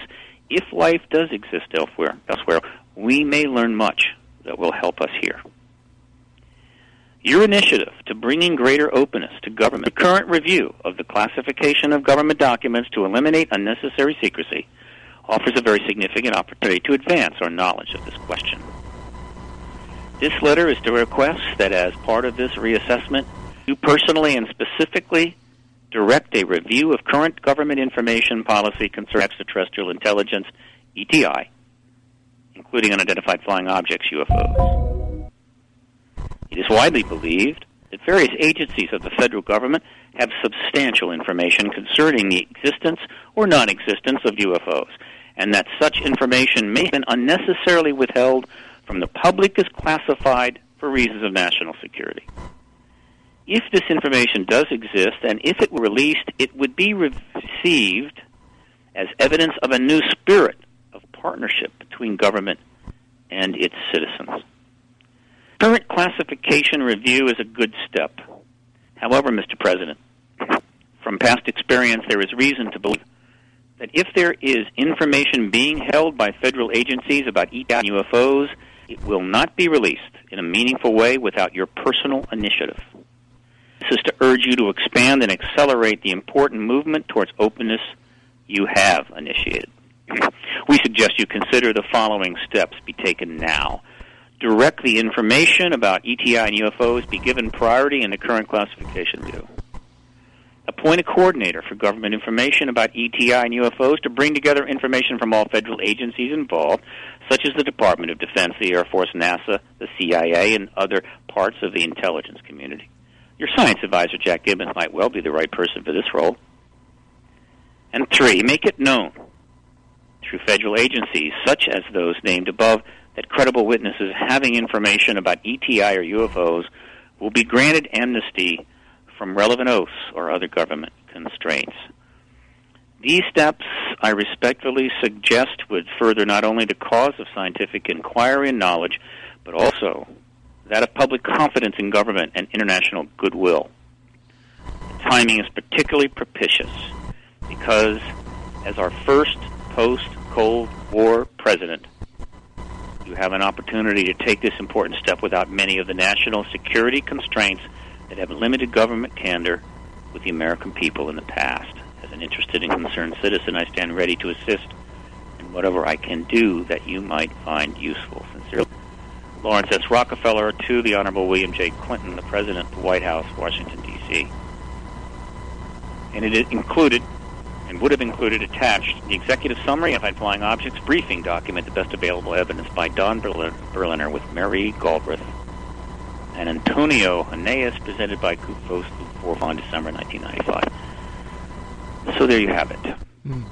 If life does exist elsewhere, elsewhere, we may learn much that will help us here. Your initiative to bringing greater openness to government, the current review of the classification of government documents to eliminate unnecessary secrecy, offers a very significant opportunity to advance our knowledge of this question. This letter is to request that as part of this reassessment, you personally and specifically direct a review of current government information policy concerning extraterrestrial intelligence, ETI, including unidentified flying objects, UFOs. It is widely believed that various agencies of the federal government have substantial information concerning the existence or non existence of UFOs, and that such information may have been unnecessarily withheld from the public is classified for reasons of national security. If this information does exist, and if it were released, it would be received as evidence of a new spirit of partnership between government and its citizens. Current classification review is a good step. However, Mr. President, from past experience, there is reason to believe that if there is information being held by federal agencies about UFOs, it will not be released in a meaningful way without your personal initiative. This is to urge you to expand and accelerate the important movement towards openness you have initiated. We suggest you consider the following steps be taken now. Direct the information about ETI and UFOs be given priority in the current classification review. Appoint a coordinator for government information about ETI and UFOs to bring together information from all federal agencies involved, such as the Department of Defense, the Air Force, NASA, the CIA, and other parts of the intelligence community. Your science advisor, Jack Gibbons, might well be the right person for this role. And three, make it known through federal agencies, such as those named above, that credible witnesses having information about ETI or UFOs will be granted amnesty from relevant oaths or other government constraints. These steps, I respectfully suggest, would further not only the cause of scientific inquiry and knowledge, but also that of public confidence in government and international goodwill. The timing is particularly propitious because, as our first post Cold War president, you have an opportunity to take this important step without many of the national security constraints that have limited government candor with the American people in the past. An interested and concerned citizen, I stand ready to assist in whatever I can do that you might find useful. Sincerely, Laurance S. Rockefeller to the Honorable William J. Clinton, the President of the White House, Washington, D.C. And it included, and would have included attached, the Executive Summary of Flying Objects Briefing document, the best available evidence by Don Berliner with Mary Galbraith and Antonio Huneeus, presented by CUFOS Fourth on December 1995. So there you have it. Mm.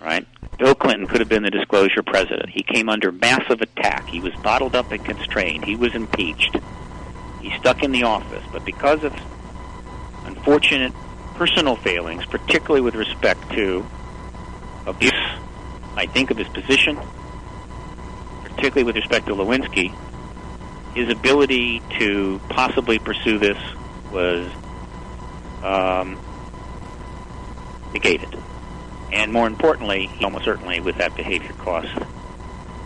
Right? Bill Clinton could have been the disclosure president. He came under massive attack. He was bottled up and constrained. He was impeached. He stuck in the office. But because of unfortunate personal failings, particularly with respect to abuse, I think, of his position, particularly with respect to Lewinsky, his ability to possibly pursue this was um, negated. And more importantly, almost certainly with that behavior cost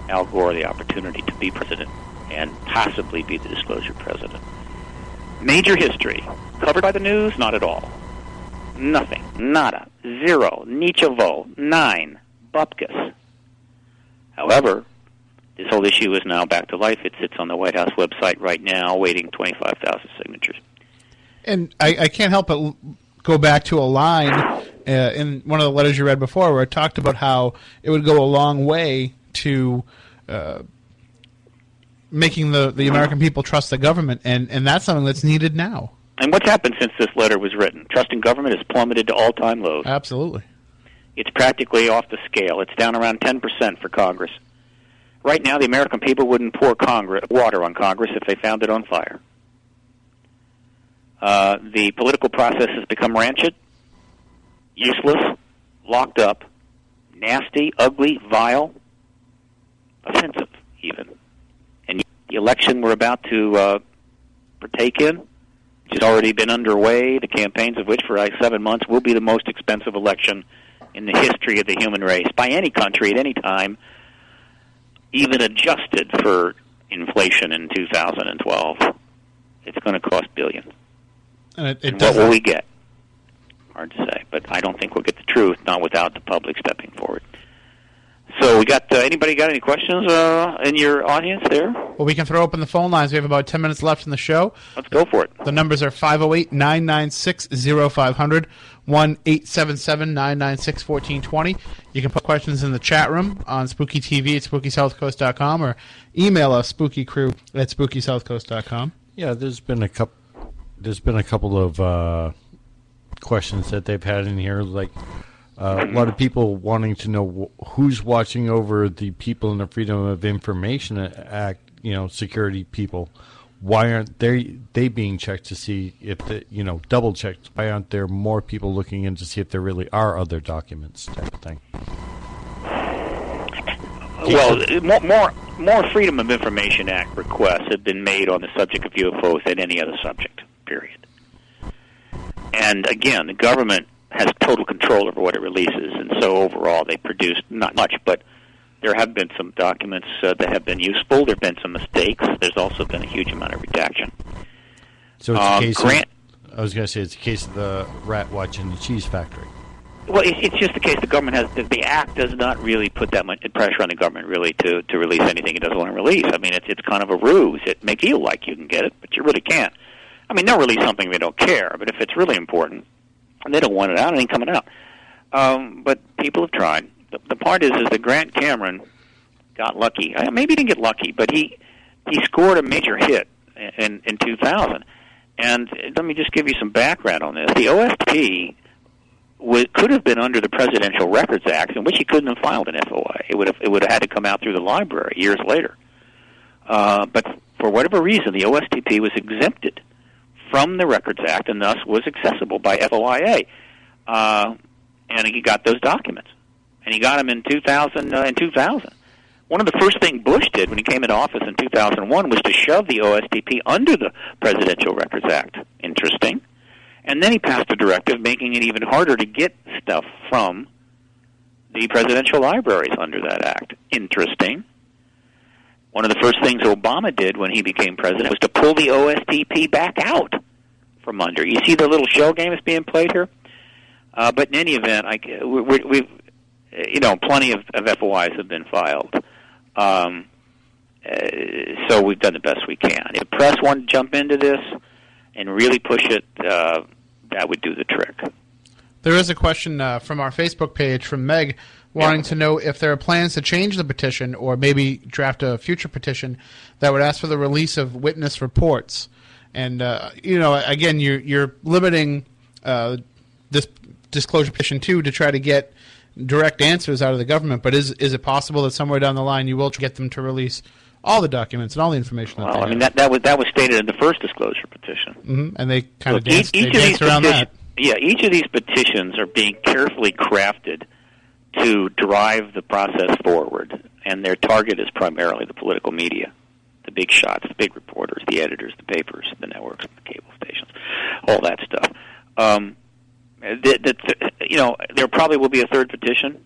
Al Gore the opportunity to be president and possibly be the disclosure president. Major history. Covered by the news? Not at all. Nothing. Nada. Zero. Nichevo. Nine. bupkis. However, this whole issue is now back to life. It sits on the White House website right now, waiting 25,000 signatures. And I, I can't help but go back to a line uh, in one of the letters you read before where it talked about how it would go a long way to uh, making the, the American people trust the government, and, and that's something that's needed now. And what's happened since this letter was written? Trust in government has plummeted to all-time lows. Absolutely. It's practically off the scale. It's down around 10% for Congress. Right now, the American people wouldn't pour Congress, water on Congress if they found it on fire. Uh, the political process has become rancid, useless, locked up, nasty, ugly, vile, offensive, even. And the election we're about to uh, partake in, which has already been underway, the campaigns of which for like seven months will be the most expensive election in the history of the human race by any country at any time, even adjusted for inflation in 2012. It's going to cost billions. And it, it And what will we get? Hard to say, but I don't think we'll get the truth, not without the public stepping forward. So we got uh, anybody got any questions uh, in your audience there? Well, we can throw open the phone lines. We have about 10 minutes left in the show. Let's go for it. The numbers are 508 996 0500, 1 877 996 1420. You can put questions in the chat room on Spooky TV at SpookySouthCoast.com or email us, spookycrew at SpookySouthCoast.com. Yeah, there's been a couple. There's been a couple of uh, questions that they've had in here, like uh, a lot of people wanting to know wh- who's watching over the people in the Freedom of Information Act. You know, security people. Why aren't they they being checked to see if the you know double checked? Why aren't there more people looking in to see if there really are other documents type of thing? Well, more, more more Freedom of Information Act requests have been made on the subject of UFOs than any other subject. Period. And again, the government has total control over what it releases, and so overall they produced not much, but there have been some documents uh, that have been useful. There have been some mistakes. There's also been a huge amount of redaction. So it's Um, a case. Grant- of, I was going to say it's a case of the rat watching the cheese factory. Well, it, it's just the case the government has the, the act does not really put that much pressure on the government really to to release anything it doesn't want to release. I mean, it's it's kind of a ruse. It may feel like you can get it, but you really can't. I mean, they'll release something they don't care, but if it's really important they don't want it out, it ain't coming out. Um, but people have tried. The, the part is, is that Grant Cameron got lucky. Uh, Maybe he didn't get lucky, but he he scored a major hit in in 2000. And let me just give you some background on this. The OSTP was, could have been under the Presidential Records Act, in which he couldn't have filed an FOI. It would have it would have had to come out through the library years later. Uh, but for whatever reason, the OSTP was exempted from the Records Act and thus was accessible by FOIA. Uh, and he got those documents, and he got them in 2000. Uh, in 2000, one of the first things Bush did when he came into office in 2001 was to shove the OSTP under the Presidential Records Act. Interesting. And then he passed a directive making it even harder to get stuff from the presidential libraries under that act. Interesting. One of the first things Obama did when he became president was to pull the OSTP back out from under. You see the little shell game that's being played here? Uh, but in any event, I, we, we, we've, you know, plenty of, of FOIs have been filed. Um, uh, so we've done the best we can. If press wanted to jump into this and really push it, uh, that would do the trick. There is a question uh, from our Facebook page from Meg wanting to know if there are plans to change the petition or maybe draft a future petition that would ask for the release of witness reports. And uh, you know, again, you're you're limiting uh, this disclosure petition too to try to get direct answers out of the government. But is is it possible that somewhere down the line you will get them to release all the documents and all the information? That Well, I mean that that was that was stated in the first disclosure petition. Mhm, and they kind of Look, dance, each, they each of these around petition- that. Yeah, each of these petitions are being carefully crafted to drive the process forward, and their target is primarily the political media, the big shots, the big reporters, the editors, the papers, the networks, the cable stations, all that stuff. Um, that, that, you know, there probably will be a third petition,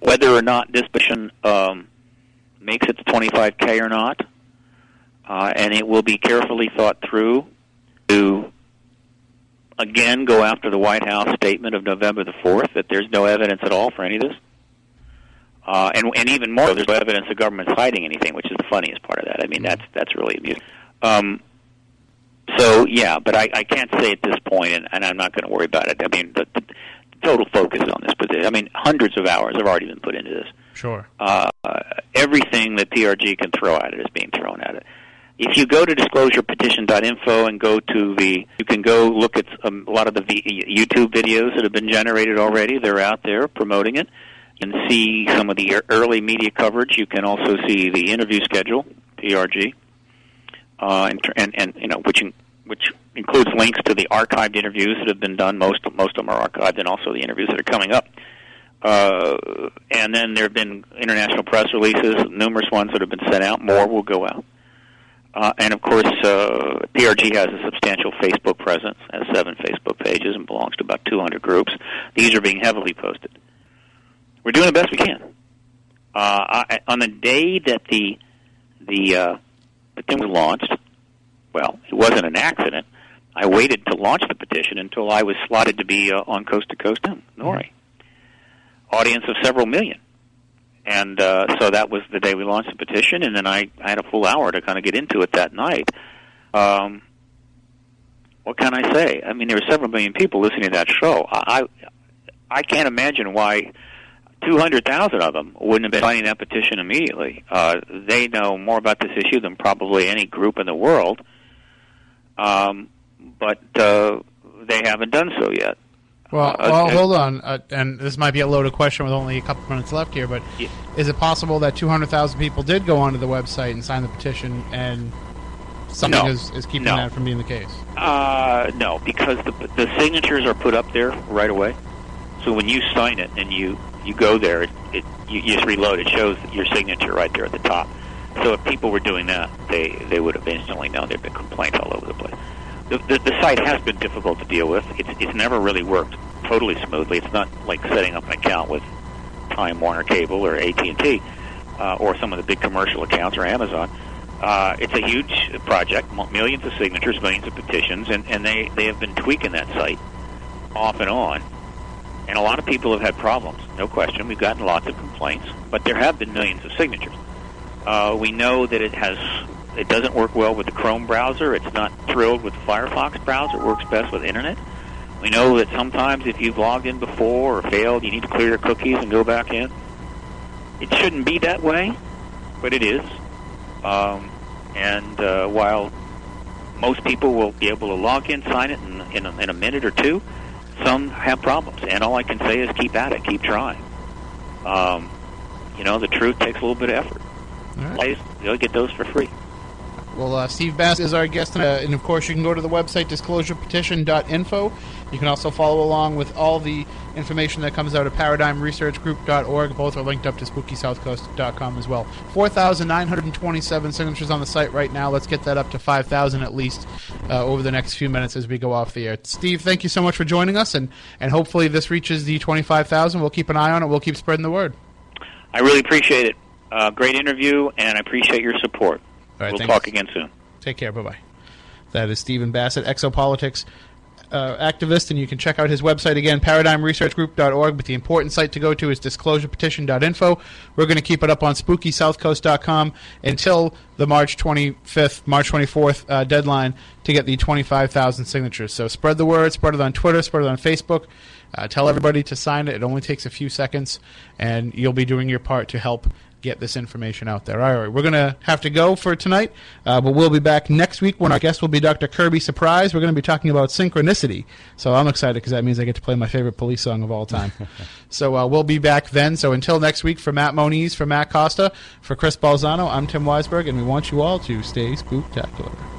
whether or not this petition um, makes it to 25k or not, uh, and it will be carefully thought through to again go after the White House statement of November the 4th that there's no evidence at all for any of this. Uh, and and even more, there's no evidence the government's hiding anything, which is the funniest part of that. I mean, that's that's really amusing. Um, so yeah, but I, I can't say at this point, and, and I'm not going to worry about it. I mean, the, the total focus on this position. I mean, hundreds of hours have already been put into this. Sure. Uh, everything that PRG can throw at it is being thrown at it. If you go to disclosurepetition.info and go to the, you can go look at a lot of the YouTube videos that have been generated already. They're out there promoting it. Can see some of the early media coverage. You can also see the interview schedule, PRG, uh, and, and and you know which in, which includes links to the archived interviews that have been done. Most most of them are archived, and also the interviews that are coming up. Uh, and then there have been international press releases, numerous ones that have been sent out. More will go out. Uh, and of course, uh, PRG has a substantial Facebook presence, has seven Facebook pages, and belongs to about 200 groups. These are being heavily posted. We're doing the best we can. Uh, I, on the day that the the uh, petition was launched, well, it wasn't an accident. I waited to launch the petition until I was slotted to be uh, on Coast to Coast Noory. Audience of several million and uh, so that was the day we launched the petition, and then I, I had a full hour to kind of get into it that night. Um, what can I say? I mean, there were several million people listening to that show. I I can't imagine why two hundred thousand of them wouldn't have been signing that petition immediately. Uh, they know more about this issue than probably any group in the world, um, but uh, they haven't done so yet. Well, Uh, well, hold on, uh, and this might be a loaded question with only a couple minutes left here, but Yeah. is it possible that 200,000 people did go onto the website and sign the petition, and something No. is, is keeping No. that from being the case? Uh, no, because the the signatures are put up there right away. So when you sign it and you you go there, it, it you, you just reload. It shows your signature right there at the top. So if people were doing that, they they would have instantly known there'd been complaints all over the place. The, the, site has been difficult to deal with. It's it's never really worked totally smoothly. It's not like setting up an account with Time Warner Cable or AT and T uh, or some of the big commercial accounts or Amazon. Uh, it's a huge project, millions of signatures, millions of petitions, and, and they, they have been tweaking that site off and on. And a lot of people have had problems, no question. We've gotten lots of complaints, but there have been millions of signatures. Uh, we know that it has it doesn't work well with the Chrome browser. It's not thrilled with the Firefox browser. It works best with Internet. We know that sometimes if you've logged in before or failed, you need to clear your cookies and go back in. It shouldn't be that way, but it is. Um, and uh, while most people will be able to log in, sign it in, in, a, in a minute or two, some have problems. And all I can say is keep at it, keep trying. Um, you know, the truth takes a little bit of effort. All right. Please, you'll get those for free. Well, uh, Steve Bassett is our guest, uh, and of course, you can go to the website disclosurepetition.info. You can also follow along with all the information that comes out of paradigmresearchgroup.org. Both are linked up to spookysouthcoast.com as well. 4,927 signatures on the site right now. Let's get that up to 5,000 at least uh, over the next few minutes as we go off the air. Steve, thank you so much for joining us, and, and hopefully this reaches the 25,000. We'll keep an eye on it. We'll keep spreading the word. I really appreciate it. Uh, great interview, and I appreciate your support. All right, we'll thanks. talk again soon. Take care. Bye bye. That is Stephen Bassett, exopolitics uh, activist, and you can check out his website again, paradigmresearchgroup.org. But the important site to go to is disclosurepetition.info. We're going to keep it up on spookysouthcoast.com until the March 25th, March 24th uh, deadline to get the 25,000 signatures. So spread the word, spread it on Twitter, spread it on Facebook. Uh, tell everybody to sign it. It only takes a few seconds, and you'll be doing your part to help get this information out there. All right, we're going to have to go for tonight, uh, but we'll be back next week when our guest will be Dr. Kirby Surprise. We're going to be talking about synchronicity. So I'm excited because that means I get to play my favorite police song of all time. so uh, we'll be back then. So until next week, for Matt Moniz, for Matt Costa, for Chris Balzano, I'm Tim Weisberg, and we want you all to stay spooktacular.